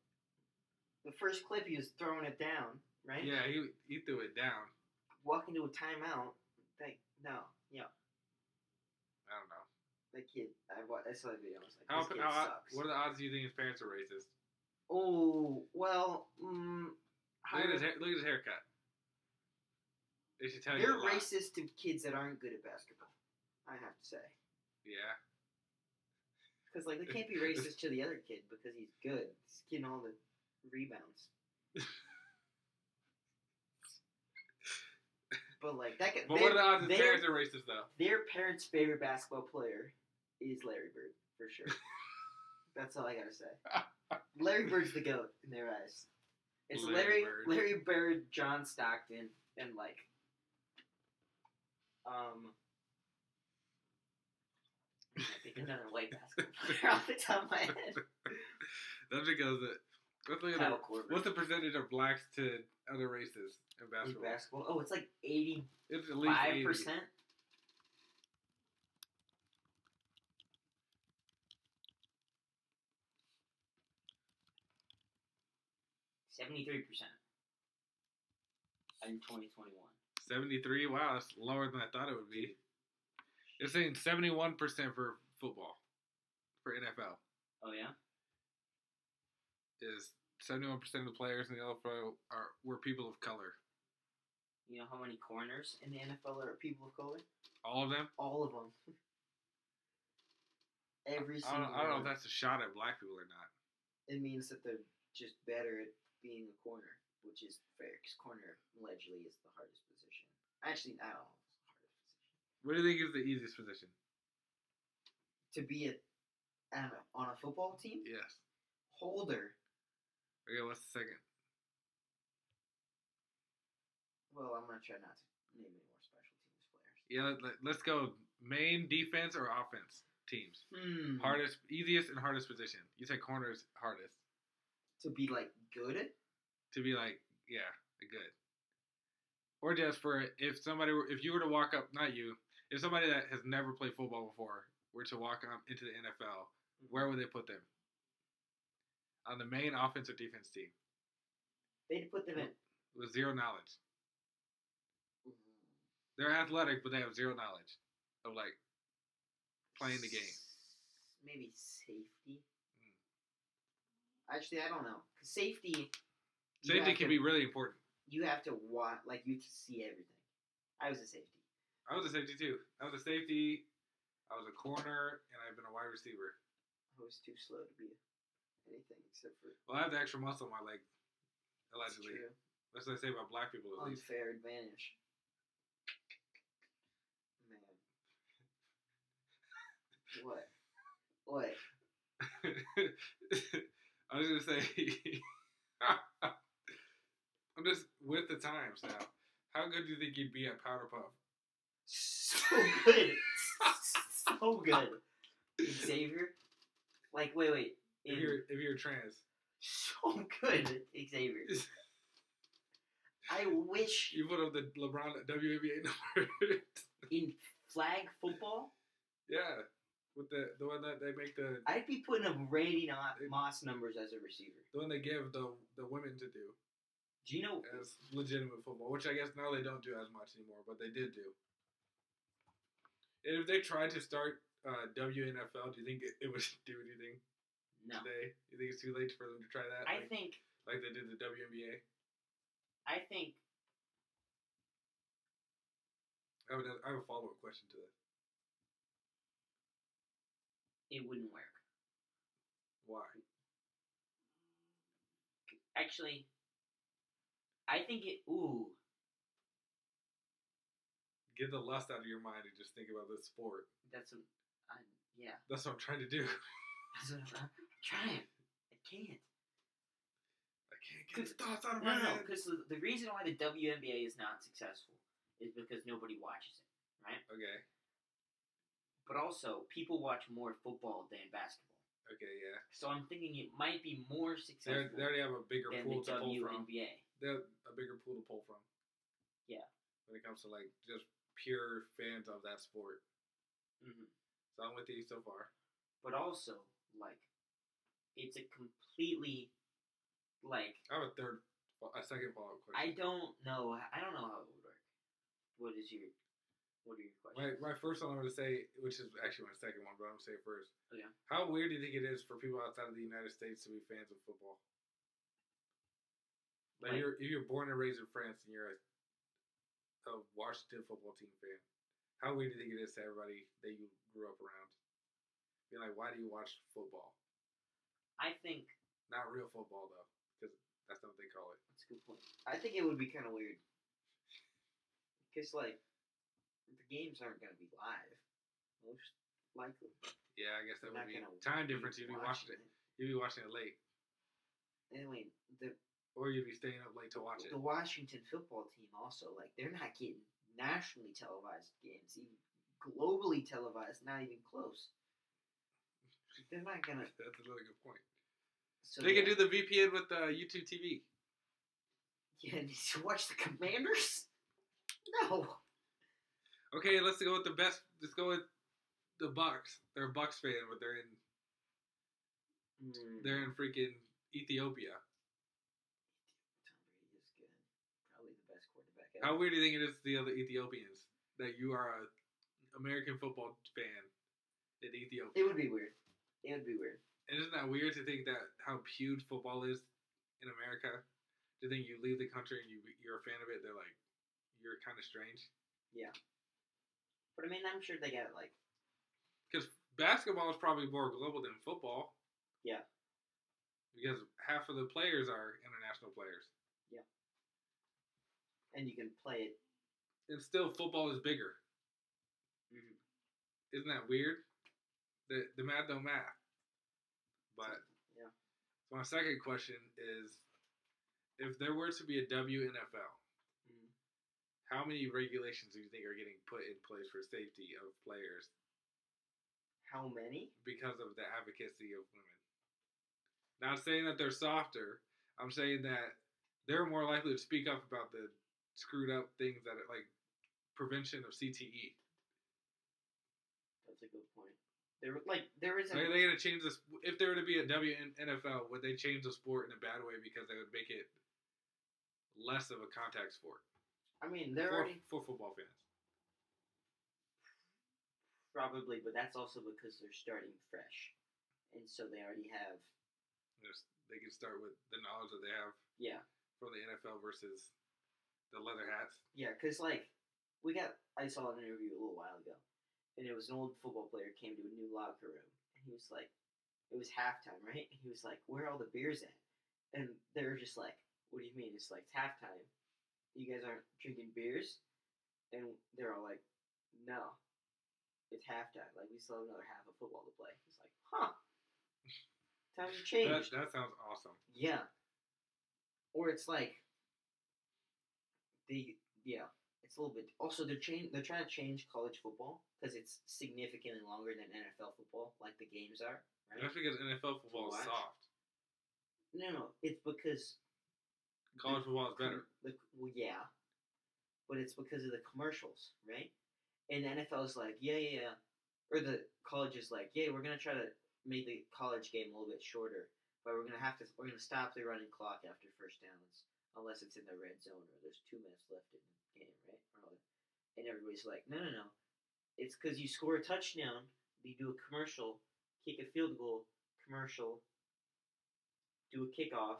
The first clip, he was throwing it down. right? Yeah, he he threw it down. Walking to a timeout. Like no, yeah, I don't know. That kid. I I saw the video. I was like, How, this kid how sucks. what are the odds do you think his parents are racist? oh well, mm, Look at his hair, look at his haircut. They should tell you. they're racist to kids that aren't good at basketball. I have to say, Yeah. because like they can't be racist to the other kid because he's good. He's getting all the rebounds. But like that, guy- But what are the odds their, parents are racist though? their parents' favorite basketball player is Larry Bird for sure. That's all I gotta say. Larry Bird's the goat in their eyes. It's Larry Larry Bird. Larry Bird, John Stockton, and like um I think another white basketball player off the top of my head. That's because the, let's look at the, what's the percentage of blacks to other races in basketball? basketball? Oh, it's like eighty It's at least five percent. Seventy-three percent in twenty twenty-one. 73? Wow, that's lower than I thought it would be. It's saying 71% for football, for NFL. Oh yeah. Is 71% of the players in the NFL are were people of color. You know how many corners in the NFL are people of color? All of them? All of them. Every I single. don't, I don't know if that's a shot at black people or not. It means that they're just better at being a corner, which is fair because corner allegedly is the hardest position. Actually, I don't know. It's the hardest position What do you think is the easiest position? to be a, on a on a football team. Yes. Holder. Okay, what's the second? Well, I'm gonna try not to name any more special teams players. Yeah, let, let's go main defense or offense teams. Hmm. Hardest, easiest, and hardest position. You said corners hardest to be like good at. to be like, yeah, good. Or just for if somebody, were, if you were to walk up, not you, if somebody that has never played football before were to walk up into the NFL, where would they put them? On the main offense or defense team They'd put them in. with zero knowledge. They're athletic, but they have zero knowledge of like playing the game. Maybe safety. Mm. Actually, I don't know. 'Cause safety. Safety can to- be really important. You have to watch, like you to see everything. I was a safety. I was a safety too. I was a safety. I was a corner, and I've been a wide receiver. I was too slow to be anything except for. Well, I have the extra muscle on my leg, allegedly. true. That's what they say about black people, at least. Unfair advantage. Man. What? What? I was gonna say, I'm just with the times now. How good do you think you'd be at Powder Puff? So good. so good. Xavier? Like, wait, wait. If you're if you're trans, so good, Xavier. I wish you put up the LeBron WNBA number. in flag football, yeah, with the the one that they make the I'd be putting up Randy Mo- Moss numbers as a receiver. the one they give the the women to do Do you know? as legitimate football, which I guess now they don't do as much anymore, but they did do. And if they tried to start uh, WNFL, do you think it, it would do anything No. today? You think it's too late for them to try that? I like, think. like they did the WNBA. I think. I have, a, I have a follow up question to that. It wouldn't work. Why? Actually, I think it. Ooh, Get the lust out of your mind and just think about this sport. that's a. I, uh, yeah, That's what I'm trying to do. that's what I'm, I'm trying. I can't. I can't get the thoughts out of my no, head. because the, the reason why the WNBA is not successful is because nobody watches it, right? Okay. But also, people watch more football than basketball. Okay. Yeah. So I'm thinking it might be more successful they already have a bigger pool the to pull from. WNBA. They have a bigger pool to pull from. Yeah. When it comes to like just pure fans of that sport. hmm So I'm with you so far. But also, like, it's a completely like I have a third A second follow up question. I don't know. I don't know how it would work. What is your What are your My, questions? my first one I'm going to say, which is actually my second one, but I'm going to say it first. Oh, yeah. How weird do you think it is for people outside of the United States to be fans of football? Like, Like- you're, if you're born and raised in France and you're a, a Washington football team fan, how weird do you think it is to everybody that you grew up around? Being like, why do you watch football? I think Not real football though, because that's not what they call it. that's a good point. I think it would be kind of weird because like the games aren't going to be live, most likely. Yeah, I guess that They're would be time difference. You'd be watching watching it. You'd be watching it late, Anyway, the or you'd be staying up late to watch it. the Washington football team also like they're not getting nationally televised games, even globally televised, not even close. They're not gonna. That's another good point. So they yeah. can do the VPN with uh, YouTube TV. Yeah, did you watch the Commanders? No. Okay, let's go with the best. Let's go with the Bucs. They're a Bucs fan, but they're in Mm, they're in freaking Ethiopia. Tom Brady is good. Probably the best quarterback How weird do you think it is to the other Ethiopians that you are a American football fan in Ethiopia? It would be weird. It would be weird. And isn't that weird to think that how huge football is in America? To think you leave the country and you you're a fan of it, they're like you're kind of strange. Yeah. But I mean, I'm sure they got like Because basketball is probably more global than football. Yeah. Because half of the players are international players. Yeah. And you can play it. And still, football is bigger. Mhm. Isn't that weird? The, the math don't math. But yeah, so my second question is if there were to be a WNFL, Mhm. how many regulations do you think are getting put in place for safety of players how many? because of the advocacy of women? Not saying that they're softer. I'm saying that they're more likely to speak up about the screwed up things that are like prevention of. CTE. That's a good point. There, like, there isn't. Are they to change this? If there were to be a WNFL, would they change the sport in a bad way because they would make it less of a contact sport I mean, they're for, already for football fans? probably, but that's also because they're starting fresh, and so they already have. There's, they can start with the knowledge that they have Yeah, from the NFL versus the leather hats. yeah, because like we got. I saw an interview a little while ago, and it was an old football player came to a new locker room, and he was like, it was halftime, right? And he was like, "Where are all the beers at?" And they were just like, "What do you mean? It's like it's halftime. You guys aren't drinking beers?" And they're all like, "No, it's halftime. Like we still have another half of football to play." He's like, "Huh? Time to That, change." that sounds awesome. Yeah. Or it's like the yeah, it's a little bit. Also, they're change. They're trying to change college football because it's significantly longer than NFL football, like the games are. Right? That's because NFL football is soft. No, no, it's because College football is better. The, well, yeah, but it's because of the commercials, right? And the NFL is like, yeah, yeah, yeah, or the college is like, yeah, we're gonna try to make the college game a little bit shorter, but we're gonna have to, we're gonna stop the running clock after first downs, unless it's in the red zone or there's two minutes left in game, right? And everybody's like, no, no, no, it's because you score a touchdown, you do a commercial, kick a field goal, commercial, do a kickoff,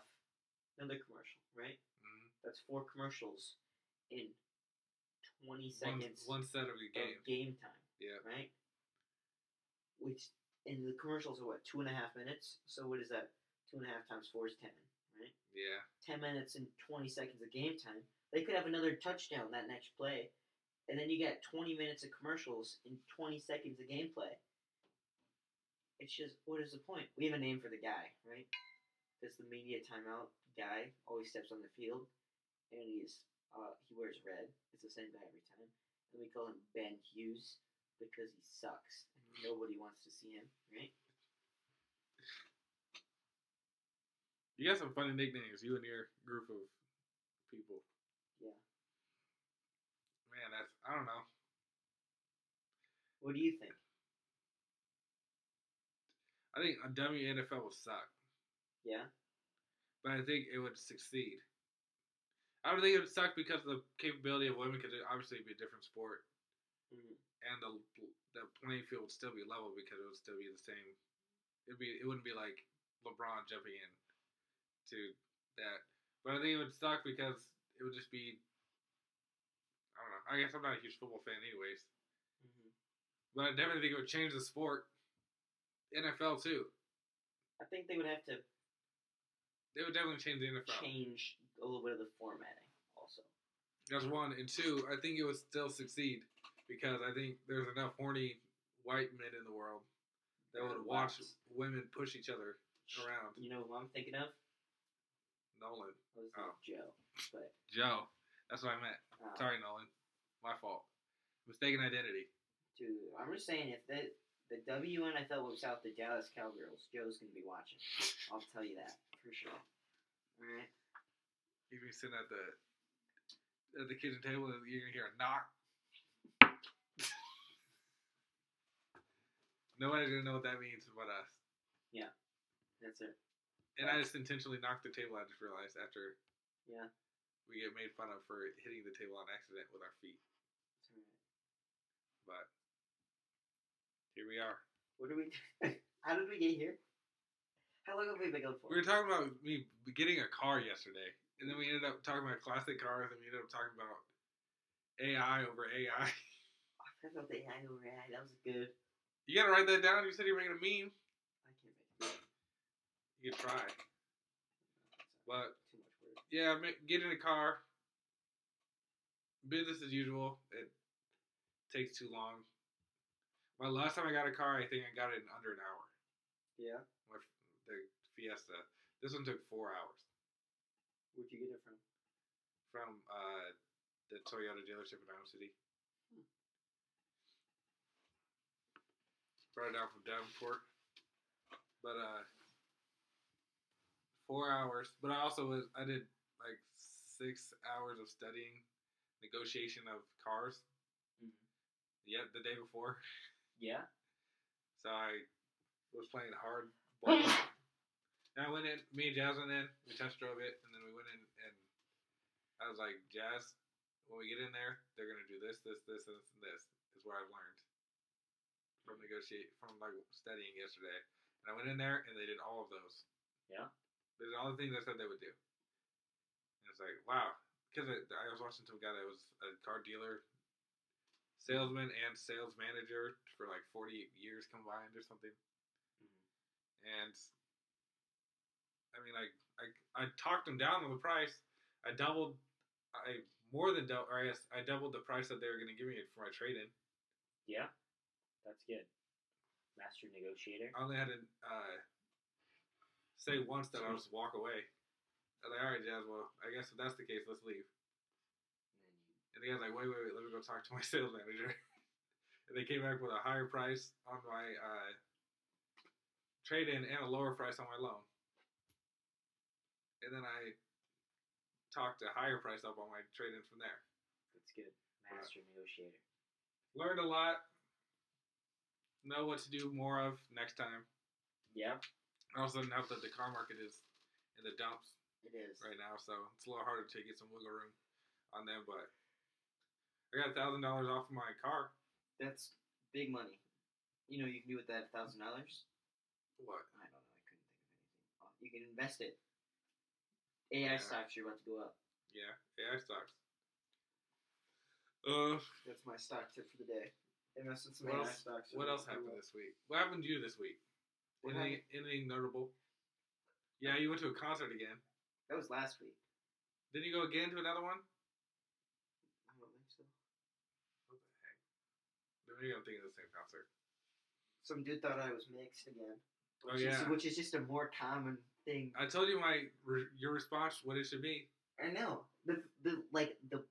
another commercial, right? Mhm. That's four commercials in 20 seconds one set of the of game. game time, Yeah. right? Which, and the commercials are what, two and a half minutes? So what is that? Two and a half times four is 10, right? Yeah. 10 minutes and 20 seconds of game time. They could have another touchdown that next play. And then you got 20 minutes of commercials and 20 seconds of gameplay. It's just, what is the point? We have a name for the guy, right? Because the media timeout guy always steps on the field, and he's uh, he wears red. It's the same guy every time, and we call him Ben Hughes because he sucks and nobody wants to see him, right? You got some funny nicknames, you and your group of people. Yeah. Man, that's I don't know. What do you think? I think a WNFL would suck, Yeah. but I think it would succeed I don't think it would suck because of the capability of women, because it obviously be a different sport, Mhm. and the the playing field would still be level because it would still be the same. It'd be it wouldn't be like LeBron jumping in to that, but I think it would suck because it would just be. I don't know. I guess I'm not a huge football fan, anyways. Mhm. But I definitely think it would change the sport. NFL too. I think they would have to They would definitely change the NFL. change a little bit of the formatting also. That's one. And two, I think it would still succeed because I think there's enough horny white men in the world that would watch women push each other around. You know who I'm thinking of? Nolan. Was Oh. Joe, but Joe. That's what I meant. uh, Sorry, Nolan. My fault. Mistaken identity. dude, I'm just saying if the the WNFL was out the Dallas Cowgirls, Joe's gonna be watching. I'll tell you that for sure. All right. You'd be sitting at the at the kitchen table and you're gonna hear a knock. Nobody's gonna know what that means but us. Yeah, that's it. And I just intentionally knocked the table. I just realized after Yeah. We get made fun of for hitting the table on accident with our feet. But here we are. What do we? How did we get here? How long have we been going for? We were talking about me getting a car yesterday, and then we ended up talking about classic cars, and we ended up talking about AI over AI. Oh, I forgot about the AI over AI. That was good. You gotta write that down. You said you were making a meme. I can't make it. You can try. But Too much work. Yeah, get in a car. Business as usual. It takes too long. My last time I got a car, I think I got it in under an hour. Yeah. My the Fiesta. This one took four hours Where'd you get it from? from uh, the Toyota dealership in Iowa City. Hmm. Brought it down from Davenport, but uh, four hours. But I also was I did like six hours of studying negotiation of cars. Mhm. Yet the day before, Yeah. so I was playing hard ball. and I went in. Me and Jazz went in. We test drove it, and then we went in, and I was like, Jazz, when we get in there, they're gonna do this, this, this, and this, and this. Is what I've learned from negotiate from like studying yesterday. And I went in there, and they did all of those. Yeah. They did all the things I said they would do. It's like, wow, because I, I was watching some guy that was a car dealer, salesman, and sales manager for like 40 years combined or something. And I mean, I, I, I talked them down on the price. I doubled, I more than doubled, or I guess I doubled the price that they were going to give me for my trade in. Yeah. That's good. Master negotiator. I only had to uh, say once that I was walk away. I was like, all right, Jazz, well, I guess if that's the case, let's leave. And then you And the guy's like, wait, wait, wait, let me go talk to my sales manager. and they came back with a higher price on my uh, trade in and a lower price on my loan. And then I talked a higher price up on my trade in from there. That's good. Master negotiator. Learned a lot. Know what to do more of next time. Yeah. I also know that the car market is in the dumps It is. right now, so it's a little harder to get some wiggle room on them. But I got a thousand dollars off of my car. That's big money. You know, you can do with that thousand dollars. What? I don't know. I couldn't think of anything. Oh, You can invest it. AI Yeah. stocks are about to go up. Yeah, AI stocks. Uh, That's my stock tip for the day. Invest in some What AI else- stocks. what else happened this week? What happened to you this week? Anything, anything notable? Yeah, you went to a concert again. That was last week. Did you go again to another one? I don't think so. What the heck? Maybe I'm thinking of the same concert. Some dude thought I was mixed again. Oh, Which is, yeah. which is just a more common thing. I told you my your response what it should be. I know. The the like the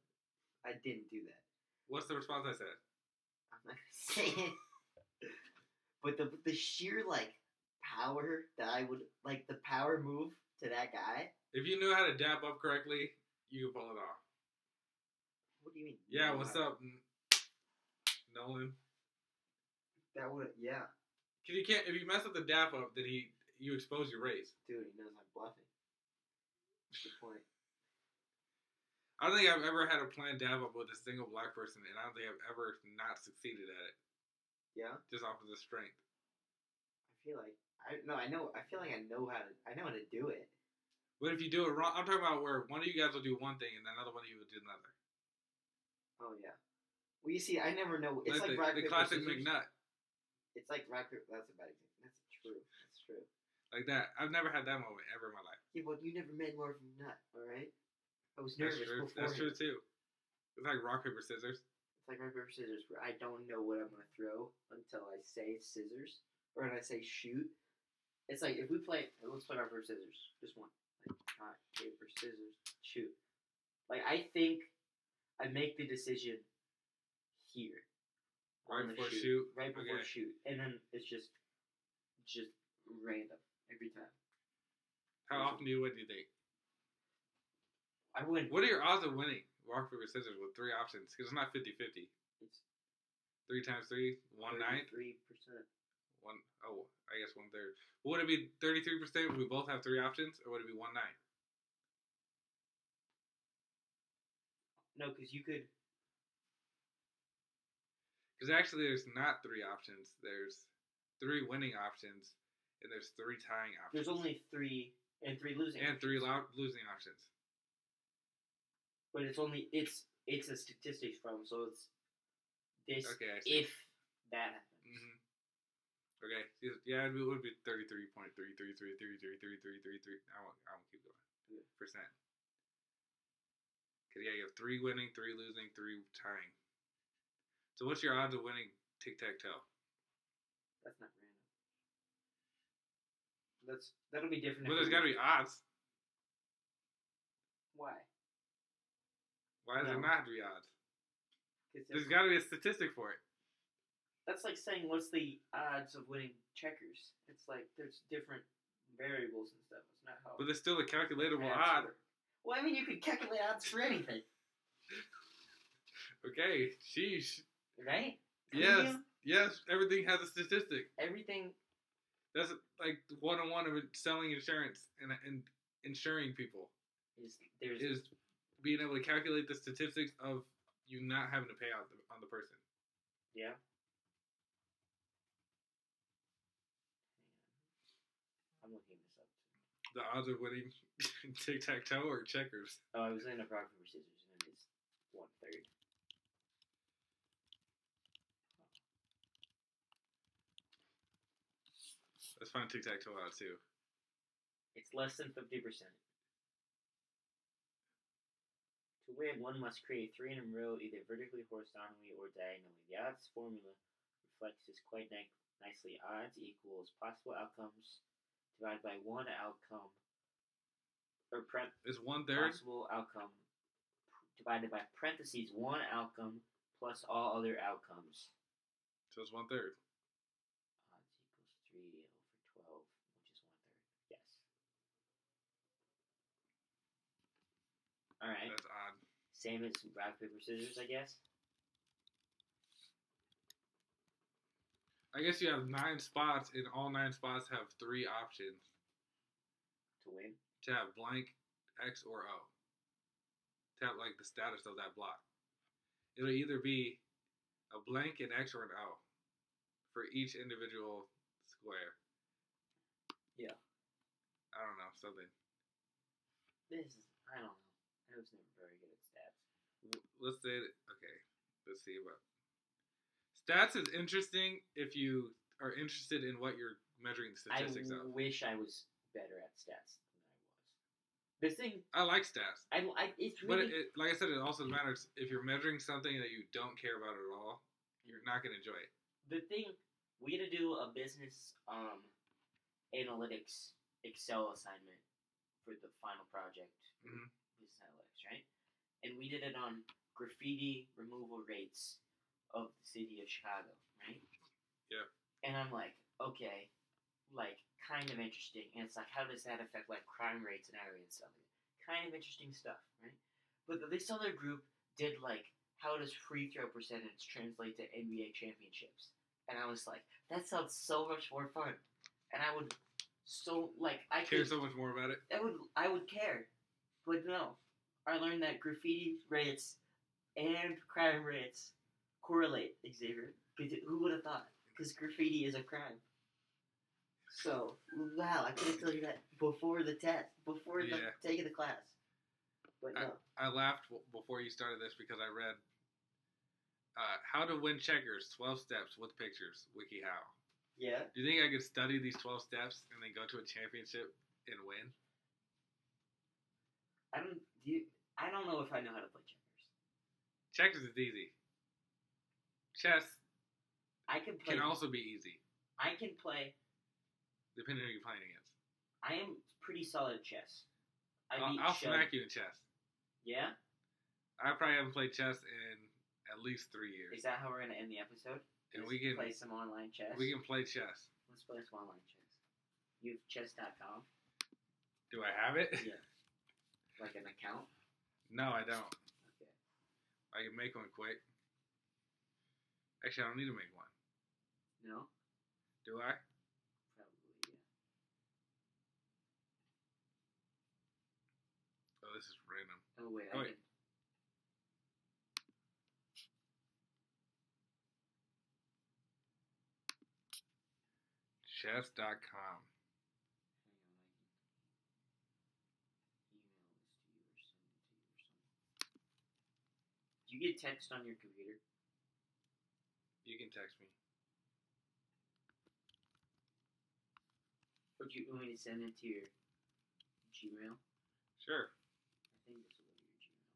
I didn't do that. What's the response I said? I'm not gonna say it. But the the sheer like power that I would like the power move to that guy. If you knew how to dap up correctly, you could pull it off. What do you mean? Yeah, what's up, Nolan? That would yeah, Cause you can't if you mess up the dap up, then he you expose your race. dude. He knows I'm bluffing. Good point. I don't think I've ever had a planned dap up with a single black person, and I don't think I've ever not succeeded at it Yeah. just off of the strength. I feel like I no, I know. I feel like I know how to. I know how to do it. But if you do it wrong, I'm talking about where one of you guys will do one thing and another one of you will do another. Oh yeah. Well, you see, I never know. It's like, the, rock the paper classic scissors. McNut, It's like rock paper. That's a bad example. That's true. That's true. like that. I've never had that moment ever in my life. Yeah, well, you never met Marvin Nut, all right? I was That's nervous true. before. That's true too. It's like rock paper scissors. It's like rock paper scissors, where I don't know what I'm gonna throw until I say scissors or when I say shoot. It's like if we play, let's play rock paper scissors, just one. Like rock paper scissors shoot. Like I think I make the decision here. Right before shoot. Right before Okay. shoot, and then it's just, just random every time. How often do you win? Do you think? I win. What are your odds of winning rock paper scissors with three options? Because it's not 50-50. It's Three times three, one ninth. Three percent. One oh, I guess one third. Would it be thirty three percent if we both have three options, or would it be one nine? No, because you could. Because actually, there's not three options. There's three winning options, and there's three tying options. There's only three and three losing. and three options. lo- losing options. But it's only it's it's a statistics problem, so it's this Okay, if that Okay, yeah, it would be 33.3333333333. I won't, I won't keep going. Yeah. Percent. Because, yeah, you have three winning, three losing, three tying. So, what's your odds of winning tic tac toe? That's not random. That's That'll be different. Well, there's got to be odds. Why? Why does no. it not have to be odds? There's got to be a statistic for it that's like saying what's the odds of winning checkers? It's like there's different variables and stuff. It's not how. But there's still a calculatable odds odd. Well, I mean, you could calculate odds for anything, Okay, sheesh. right? Yes, you? yes, everything has a statistic. Everything. That's like one on one of selling insurance and, and insuring people Is there's is being able to calculate the statistics of you not having to pay out the, on the person. yeah. I'm looking this up. The odds of winning tic tac toe or checkers. Oh, I was in a rock paper scissors, and it is one third. Let's find tic tac toe out too. It's less than fifty percent. To win, one must create three in a row, either vertically, horizontally, or diagonally. The odds formula reflects this quite ni- nicely. Odds equals possible outcomes divided by one outcome, or pre- It's one third. possible outcome divided by parentheses one outcome plus all other outcomes. So it's one third. Odds equals three over twelve, which is one third. Yes. All right. That's odd. Same as rock paper scissors, I guess. I guess you have nine spots, and all nine spots have three options To win. to have blank, X, or O. To have like the status of that block. It'll either be a blank, an X, or an O for each individual square. Yeah. I don't know something. This is I don't know. I was never very good at stats. Let's say okay. Let's see what stats is interesting if you are interested in what you're measuring the I statistics of. I wish I was better at stats than I was. The thing I like stats. I, I it's But really it, it, like I said, it also matters if you're measuring something that you don't care about at all. You're not gonna enjoy it. the thing we had to do a business um analytics Excel assignment for the final project Mhm. business analytics, right? And we did it on graffiti removal rates of the city of Chicago, right? Yeah. And I'm like, okay, like kind of interesting. And it's like, how does that affect like crime rates and area and stuff? Kind of interesting stuff, right? But this other group did like, how does free throw percentage translate to NBA championships? And I was like, that sounds so much more fun. And I would so like I Care could so much more about it. I would I would care. But no. I learned that graffiti rates and crime rates correlate, Xavier. Who would have thought? Because graffiti is a crime. So, wow, I could have told you that before the test, before the taking the class. But no. I laughed w- before you started this because I read uh, How to Win Checkers 12 Steps with Pictures, WikiHow. Yeah? Do you think I could study these 12 steps and then go to a championship and win? I don't do you, I don't know if I know how to play checkers. Checkers is easy. Chess I can play can also be easy, I can play depending on who you're playing against. I am pretty solid at chess. I I'll, I'll Shug. smack you in chess. Yeah? I probably haven't played chess in at least three years. Is that how we're gonna end the episode? And we can play some online chess. we can play chess. Let's play some online chess. You have chess.com, Do I have it? Yeah. like an account. no, I don't. Okay. I can make one quick. Actually, I don't need to make one. No, Do I? probably yeah. Oh, this is random. Oh wait, Oh, I wait. can. Chess.com. Hang I can email this to you or send it to you or something. Do you get text on your computer? You can text me. Do you want me to send it to your Gmail? Sure. I think this will go to your Gmail.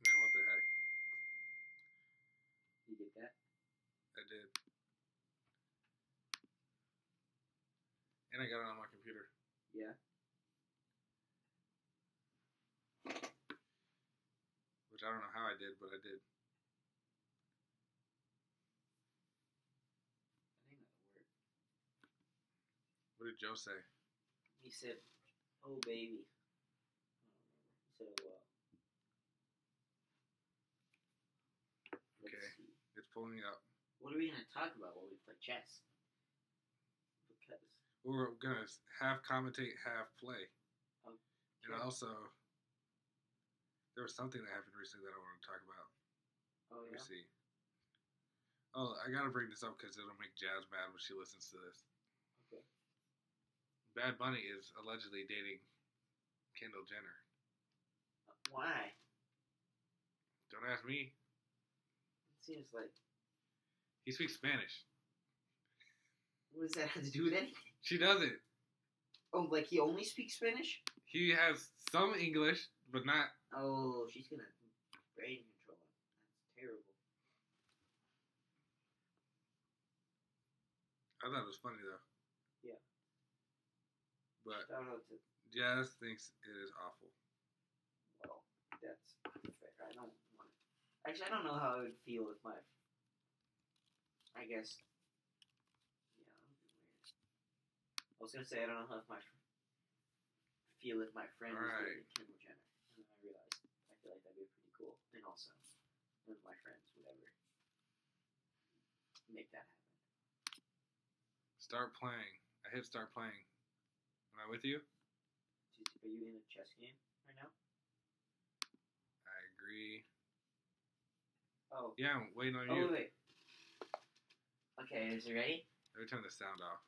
Man, what the heck? You get that? I did. And I got it on my computer. Yeah. Which I don't know how I did, but I did. I think that'll work. What did Joe say? He said, "Oh baby." I don't remember. He said, "Oh well." Let's Okay. see. It's pulling me up. What are we gonna talk about while we play chess? Because We're gonna half commentate, half play. Oh, and Okay. also, there was something that happened recently that I want to talk about. oh Let yeah. me see. Oh, I gotta bring this up because it'll make Jazz mad when she listens to this. Okay. Bad Bunny is allegedly dating Kendall Jenner. Uh, why? Don't ask me. It seems like He speaks Spanish. what does that have to do with anything? She doesn't. Oh, like he only speaks Spanish? He has some English, but not. Oh, she's gonna brain control him. That's terrible. I thought it was funny though. Yeah. But Shout out to Jazz thinks it is awful. well, that's fair. I don't want. Actually, I don't know how I would feel if my. I guess. Yeah, that would be weird. I was gonna say I don't know how if my. Feel if my friend was Alright. dating Kendall Jenner, and then I realized I feel like that'd be pretty cool, and also none of my friends would ever make that happen. Start playing. I hit start playing. Am I with you? Are you in a chess game right now? I agree. Oh. Yeah, I'm waiting on Oh you. wait. Okay, is it ready? Let me turn the sound off.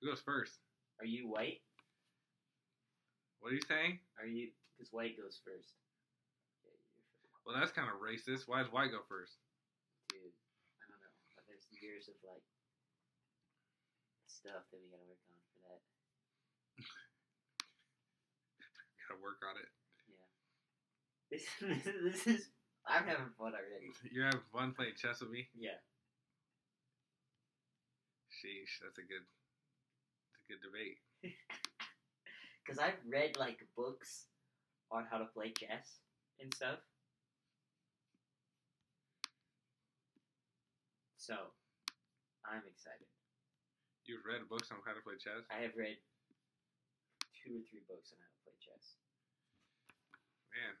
Who goes first? Are you white? What are you saying? Are you? Because white goes first. Okay, you're first. Well, that's kind of racist. Why does white go first? Dude, I don't know. But there's years of like stuff that we gotta work on for that. Gotta work on it. Yeah. This, this is. I'm having fun already. You're having fun playing chess with me? Yeah. Sheesh, that's a good, a good debate. Because I've read like books on how to play chess and stuff. So, I'm excited. You've read books on how to play chess? I have read two or three books on how to play chess. Man.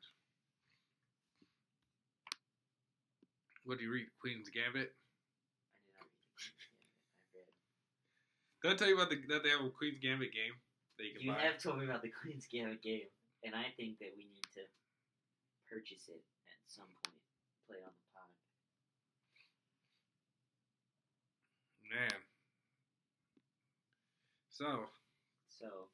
What do you read? Queen's Gambit. I did not read the Queen's Gambit. I read. Did I tell you about the, that they have a Queen's Gambit game that you can You buy? have told me about the Queen's Gambit game, and I think that we need to purchase it at some point. Play on the pod. Man. So, So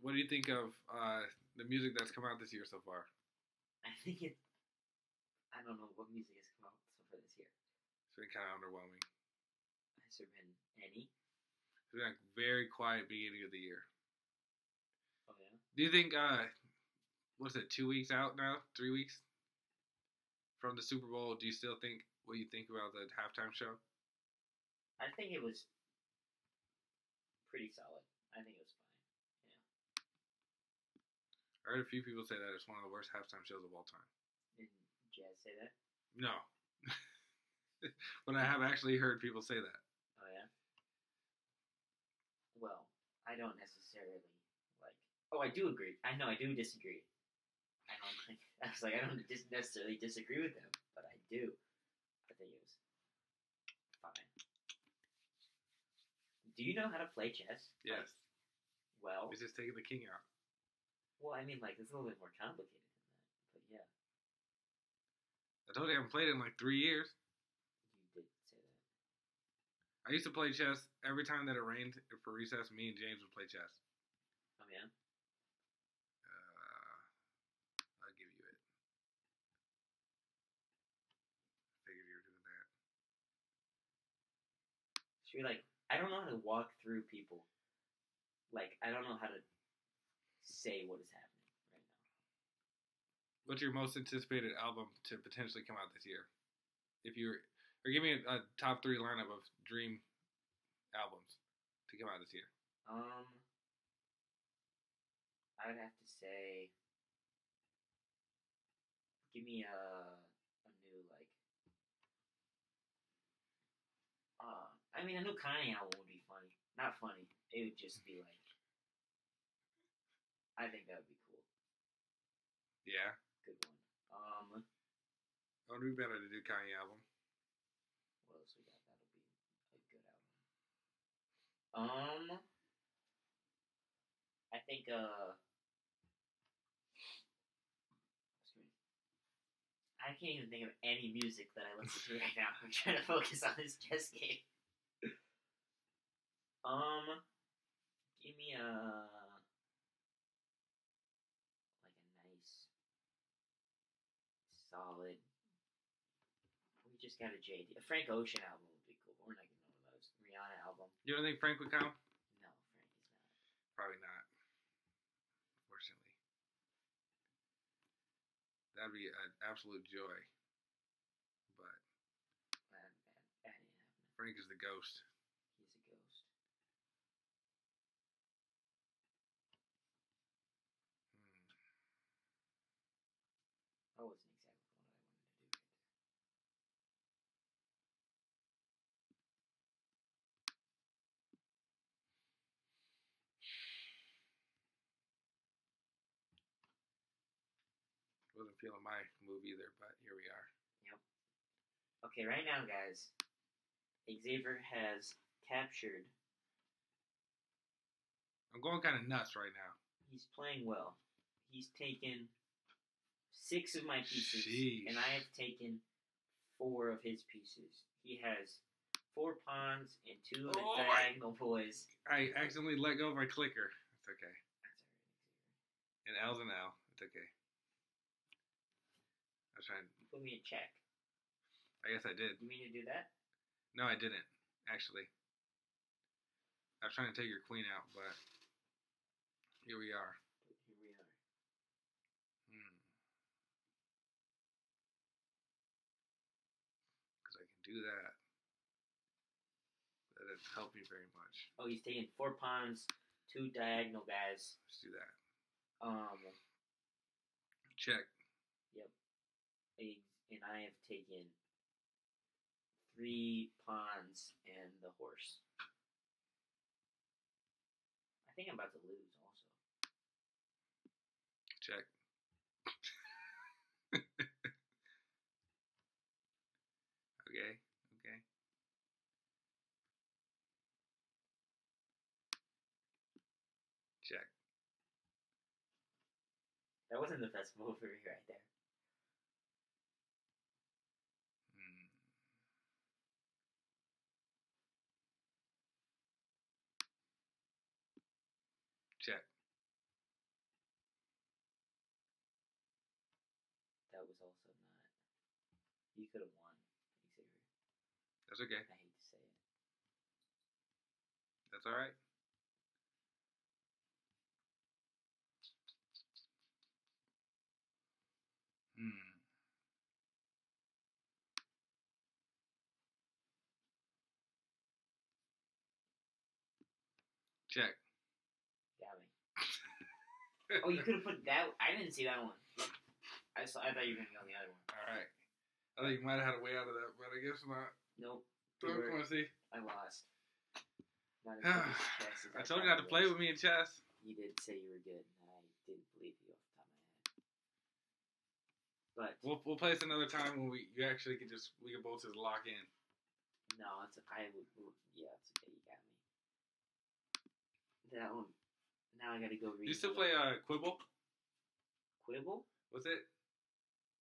what do you think of uh, the music that's come out this year so far? I think it. I don't know what music has come out so far this year. It's been kind of underwhelming. There been any? It's been a very quiet beginning of the year. Oh yeah. Do you think, uh, what's it, two weeks out now? Three weeks from the Super Bowl? Do you still think what you think about the halftime show? I think it was pretty solid. I think it was fine. Yeah. I heard a few people say that it's one of the worst halftime shows of all time. Didn't Jazz say that? No. but I have actually heard people say that. Well, I don't necessarily like. Oh, I do agree. I know I do disagree. I don't think. I was like, I don't dis- necessarily disagree with them, but I do. I think it was fine. Do you know how to play chess? Like, Yes. well, It's just taking the king out. well, I mean, like it's a little bit more complicated than that, but yeah, I told you I haven't played in like three years. you did say that. I used to play chess every time that it rained for recess. Me and James would play chess. Oh yeah. Uh, I'll give you it. I figured you were doing that. So you're like, I don't know how to walk through people. Like, I don't know how to say what is happening right now. What's your most anticipated album to potentially come out this year? If you were, or give me a, a top three lineup of dream albums to come out this year. Um, I would have to say, give me a a new like. Uh, I mean, a new Kanye album would be funny. Not funny. It would just be like. I think that would be cool. Yeah, Good one. Um, it would be better to do Kanye album. what else we got? That'll be a good album. Um, I think uh. I can't even think of any music that I listen to right now. I'm trying to focus on this chess game. Um, give me a like a nice, solid. We just got a JD. A Frank Ocean album would be cool. But we're not getting one of those. Rihanna album. You don't think Frank would come? No, Frank is not. Probably not. Unfortunately, that'd be an absolute joy. But. Frank is the ghost. He's a ghost. Hmm. That wasn't exactly what I wanted to do right there. Wasn't feeling my move either, but here we are. Yep. Okay, right now, guys, Xavier has captured. I'm going kind of nuts right now. He's playing well. He's taken six of my pieces, and I have taken four of his pieces. He has four pawns and two of the Oh diagonal boys. I accidentally let go of my clicker. It's okay. That's alright, And L's an L. It's okay. I. Put me in check. I guess I did. You mean to do that? No, I didn't. Actually, I was trying to take your queen out, but here we are. Here we are. Hmm. Because I can do that. That doesn't help me very much. Oh, he's taking four pawns, two diagonal guys. Let's do that. Um, Check and I have taken three pawns and the horse. I think I'm about to lose also. Check. okay, okay. Check. That wasn't the best move for me. Check. That was also not. You could have won, Xavier. That's okay. I hate to say it. That's all right. Hmm. Check. Got me. Oh, you could have put that. I didn't see that one. I saw. I thought you were gonna go on the other one. All right. I think you might have had a way out of that, but I guess not. Nope. Don't You were- want see. I lost. Not as good as chess as I told you not to play with me in chess. You did say you were good, and I didn't believe you off the top of my head. But We'll we'll play this another time when we you actually can just we can both just lock in. no, it's I would. Yeah, it's okay. You got me. That one. Now I gotta go read. You still play uh Quibble? Quibble, What's it?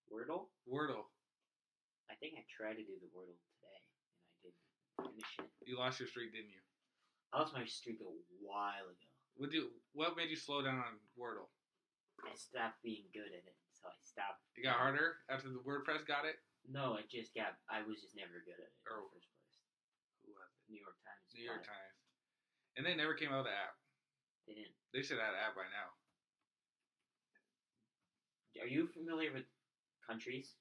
Wordle. Wordle. I think I tried to do the Wordle today, and I didn't finish it. You lost your streak, didn't you? I lost my streak a while ago. What do what made you slow down on Wordle? I stopped being good at it, so I stopped. It got harder after the WordPress got it. No, it just got. I was just never good at it Oh. in the first place. Who was it? New York Times. New York. Times. And they never came out with the app. They didn't. They should have an app by now. Are you familiar with countries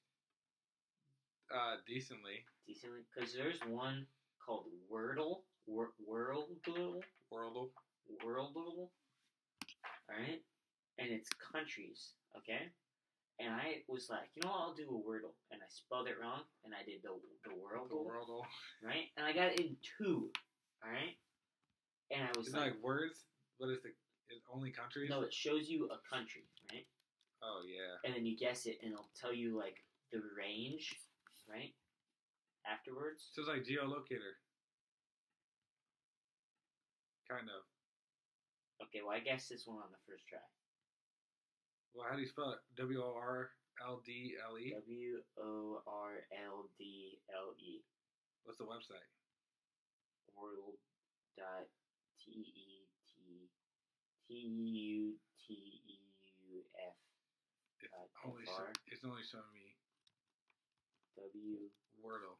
Uh, decently. decently? Because there's one called Wordle. Wor- Worldle. Wordle. Worldle. Alright? And it's countries, okay? And I was like, you know what, I'll do a Wordle. And I spelled it wrong, and I did the, the Worldle, Wordle. right? And I got it in two, alright? And I was It's not like, like words, but it's the only countries. no, it shows you a country, right? Oh yeah. And then you guess it, and it'll tell you, like, the range, right? Afterwards. So it's like geolocator. Kind of. Okay, well, I guess this one on the first try. Well, how do you spell it? W O R L D L E. W O R L D L E. What's the website? World dot T E T U T E U F It's Uh, only show, it's only showing me W. Wordle.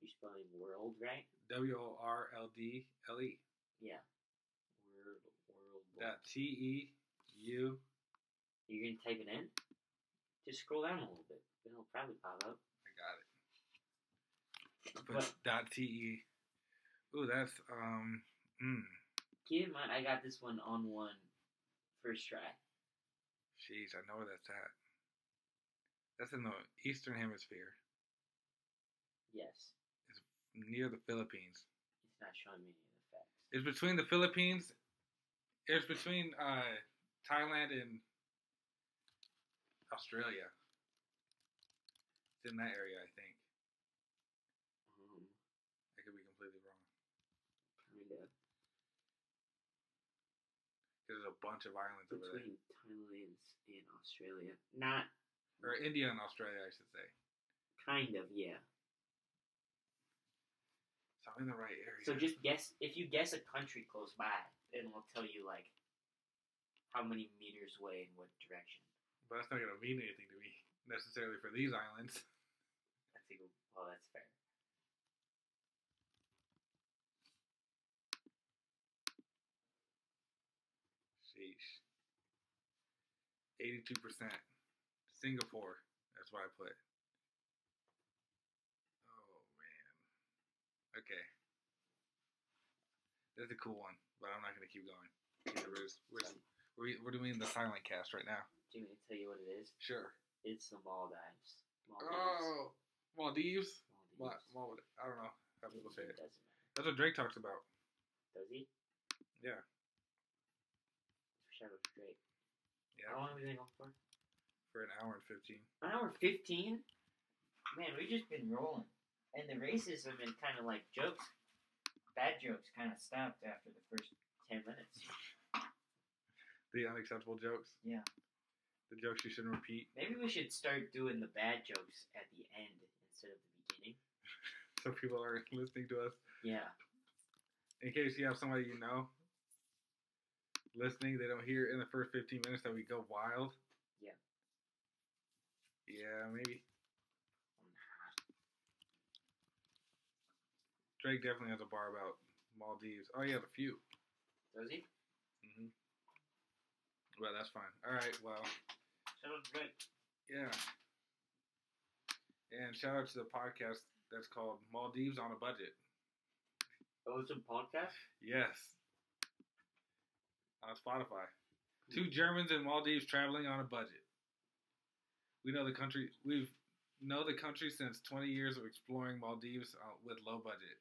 You're spelling world right? W O R L D L E. Yeah. World. World. Dot T E U. You're gonna type it in. Just scroll down a little bit. Then it'll probably pop up. I got it. I But dot T E. Ooh, that's um. Mm, keep in mind, I got this one on one first try. jeez, I know where that's at. That's in the Eastern Hemisphere, Yes. It's near the Philippines. It's not showing me any of the facts. It's between the Philippines. It's between uh, Thailand and Australia. It's in that area, I think. Um, I could be completely wrong. kind of. 'Cause There's a bunch of islands over there, Between Thailand and Australia. Not or India and Australia, I should say. kind of, yeah. So I'm in the right area. So just guess if you guess a country close by, it will tell you like how many meters away in what direction. but that's not gonna mean anything to me necessarily for these islands. That's good. Well, that's fair. 82%. Singapore. That's why I put. Oh, man. Okay. That's a cool one, but I'm not going to keep going. We're, we're doing the silent cast right now. Do you want me to tell you what it is? Sure. It's the Maldives. Maldives. Oh, Maldives? Maldives. Mal- Mal- I don't know how people say it. Doesn't matter. That's what Drake talks about. Does he? Yeah. Shout out to Drake. Yeah. How long have we been going for? For an hour and fifteen. An hour fifteen. Man, we've just been rolling, and the races have been kind of like jokes. Bad jokes kind of stopped after the first ten minutes. The unacceptable jokes. Yeah. The jokes you shouldn't repeat. Maybe we should start doing the bad jokes at the end instead of the beginning. So people are listening to us. Yeah. In case you have somebody you know listening, they don't hear in the first 15 minutes that we go wild. Yeah. Yeah, maybe. Drake definitely has a bar about Maldives. Oh, he has a few. Does he? Mm hmm Well, that's fine. All right. Well, Shout out to Drake. yeah. And shout out to the podcast that's called Maldives on a Budget. Oh, it's a podcast? Yes. On Spotify. Two Germans in Maldives traveling on a budget. We know the country. We've know the country since 20 years of exploring Maldives uh, with low budget.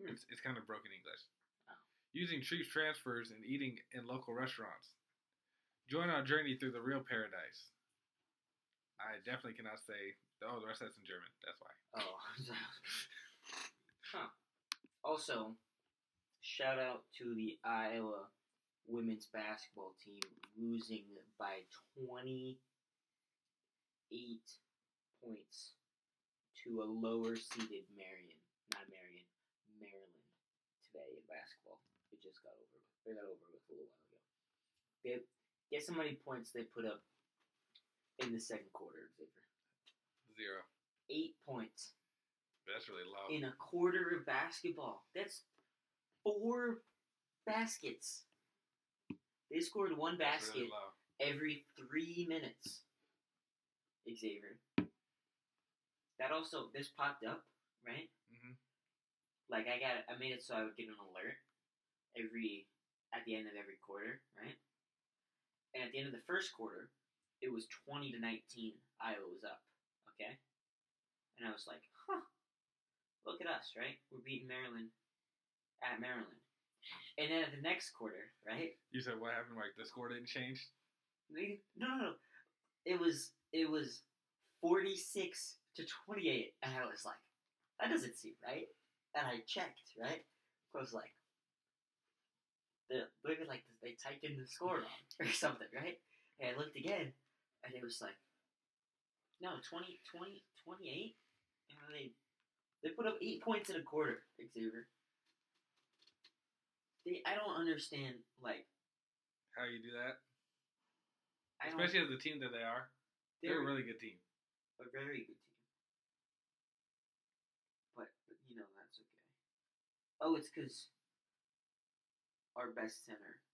Hmm. It's, it's kind of broken English. Oh. Using cheap transfers and eating in local restaurants. Join our journey through the real paradise. I definitely cannot say. Oh, the rest of that's in German. That's why. Oh. huh. Also, shout out to the Iowa women's basketball team losing by 28 points to a lower seeded Marion. Not Marion, Maryland today in basketball. It just got over. They got over with a little while ago. They, guess how many points they put up in the second quarter, Xavier? Zero. Eight points. That's really low. in a quarter of basketball. That's four baskets. They scored one basket really every three minutes. Xavier. That also this popped up, right? hmm Like I got I made it so I would get an alert every at the end of every quarter, right? And at the end of the first quarter, it was twenty to nineteen. Iowa was up. Okay? And I was like, huh, look at us, right? We're beating Maryland at Maryland. And then at the next quarter, right? You said what happened? Like the score didn't change. No, no, no. It was it was forty six to twenty eight, and I was like, that doesn't seem right. And I checked, right? I was like, the maybe like they typed in the score wrong or something, right? And I looked again, and it was like, no, 20, 20, 28? And they they put up eight points in a quarter, Xavier. They, I don't understand. Like, How you do that? I. Especially as the team that they are. They're a really good team. a very good team. But, but you know that's okay. Oh, it's because our best center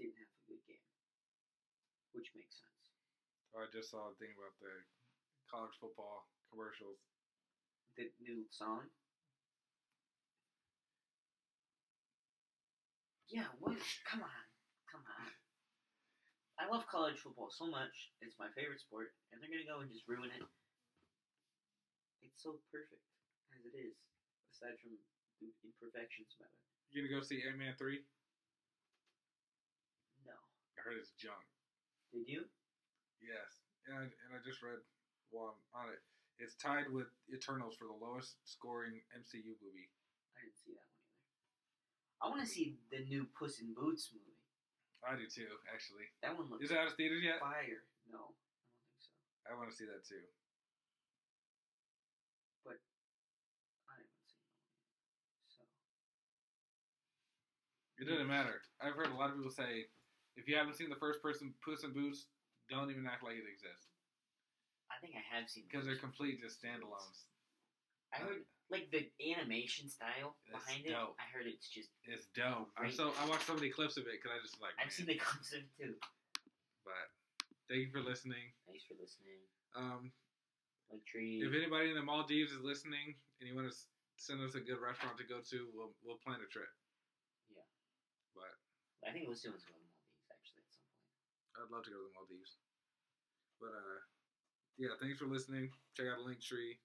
didn't have a good game, which makes sense. Oh, I just saw a thing about the college football commercials. The new song. Yeah, what? Come on, come on. I love college football so much. It's my favorite sport, and they're gonna go and just ruin it. It's so perfect as it is, aside from the imperfections about it. You gonna go see Ant Man three? No. I heard it's junk. Did you? Yes, and I, and I just read one on it. It's tied with Eternals for the lowest scoring MCU movie. I didn't see that. I want to see the new Puss in Boots movie. I do too, actually. That one looks Is it out of theaters yet? fire. No, I don't think so. I want to see that too. But I haven't seen that one. So It doesn't matter. I've heard a lot of people say, if you haven't seen the first person Puss in Boots, don't even act like it exists I think I have seen because they're complete just standalones. I heard like the animation style That's behind dope. it. I heard it's just. It's dope. I'm so I watched so many clips of it because I just like. I've man. seen the clips of it too. But thank you for listening. Thanks for listening. Um, Like tree. if anybody in the Maldives is listening and you want to send us a good restaurant to go to, we'll we'll plan a trip. Yeah. But I think wants to go to Maldives actually at some point. I'd love to go to the Maldives. But uh, yeah, thanks for listening. Check out the link tree.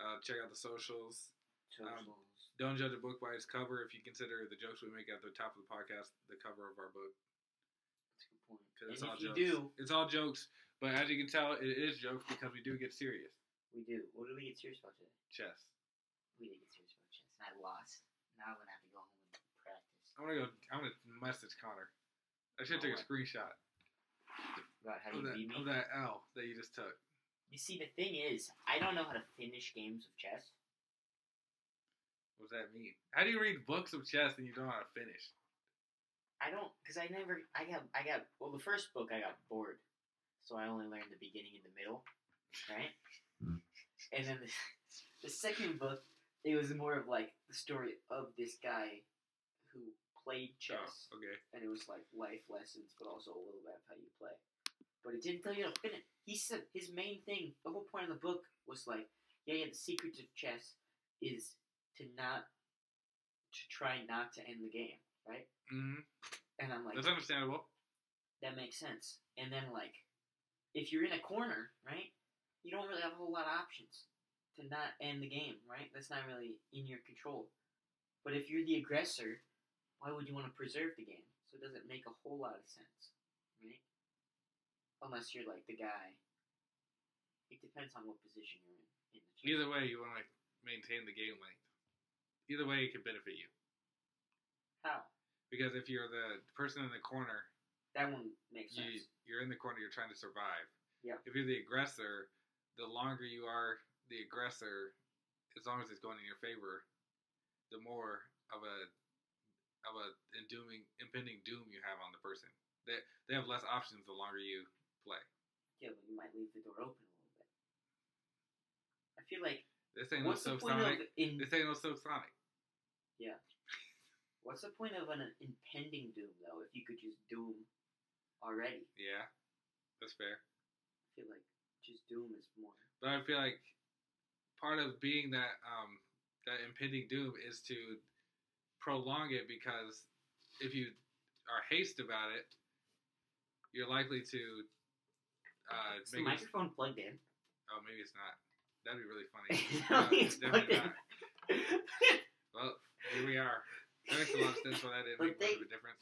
Uh, check out the socials. Socials. Don't judge a book by its cover. If you consider the jokes we make at the top of the podcast the cover of our book, That's a good point. 'cause And it's all jokes. do, It's all jokes, but as you can tell, it is jokes because we do get serious. we do. What did we get serious about today? Chess. We did get serious about chess, and I lost. Now I'm gonna have to go home and practice. I'm gonna go. I'm gonna message Connor. I should have took a screenshot About how you that, beat me. of that L that you just took. You see, the thing is, I don't know how to finish games of chess. What does that mean? How do you read books of chess and you don't know how to finish? I don't, cause I never, I got, I got. Well, the first book I got bored, so I only learned the beginning and the middle, right? and then the, the second book, it was more of like the story of this guy who played oh, chess, Oh, okay. and it was like life lessons, but also a little bit of how you play. But it didn't tell you how to finish. He said his main thing, the whole point of the book was like, yeah, yeah, the secret of chess is to not, to try not to end the game, right? hmm And I'm like, That's understandable. that makes sense. And then like, if you're in a corner, right, you don't really have a whole lot of options to not end the game, right? That's not really in your control. But if you're the aggressor, why would you want to preserve the game? So it doesn't make a whole lot of sense, right? Unless you're like the guy. It depends on what position you're in. in. Either way, you want to maintain the game length. Either way, it could benefit you. How? Because if you're the person in the corner, That one makes you, sense. you're in the corner, you're trying to survive. Yeah. If you're the aggressor, the longer you are the aggressor, as long as it's going in your favor, the more of a of a endooming, impending doom you have on the person. They they have less options the longer you play. Yeah, but you might leave the door open a little bit. I feel like This ain't no Silk Sonic. in This ain't no Silk Sonic. Yeah. What's the point of an impending doom, though, if you could just doom already? Yeah, that's fair. I feel like just doom is more. But I feel like part of being that um, that impending doom is to prolong it because if you are haste about it, you're likely to uh, Is the microphone plugged in? oh maybe it's not. That'd be really funny. Uh, it's plugged definitely in. not. Well, here we are. That makes a lot of sense why that didn't But make much they- of a difference.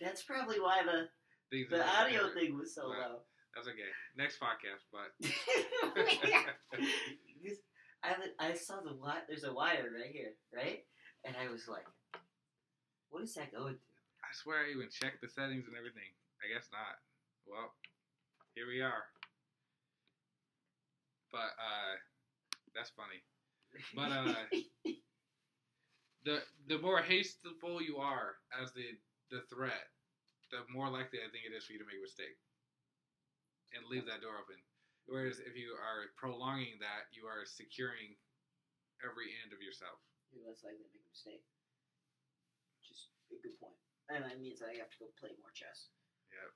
That's probably why the Things the audio different. thing was so Right. low. That's okay. Next podcast, but I, I saw the wire. There's a wire right here, right? And I was like, "What is that going to?" I swear I even checked the settings and everything. I guess not. Well, here we are. But uh that's funny. But uh the the more hasteful you are as the the threat, the more likely I think it is for you to make a mistake. And leave that door open. Whereas if you are prolonging that, you are securing every end of yourself. You're less likely to make a mistake. Just a good point. And that means that I have to go play more chess. Yep.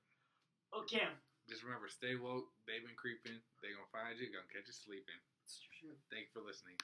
Okay. Just remember, stay woke. They've been creeping. They gonna find you. Gonna catch you sleeping. It's true. Thank you for listening.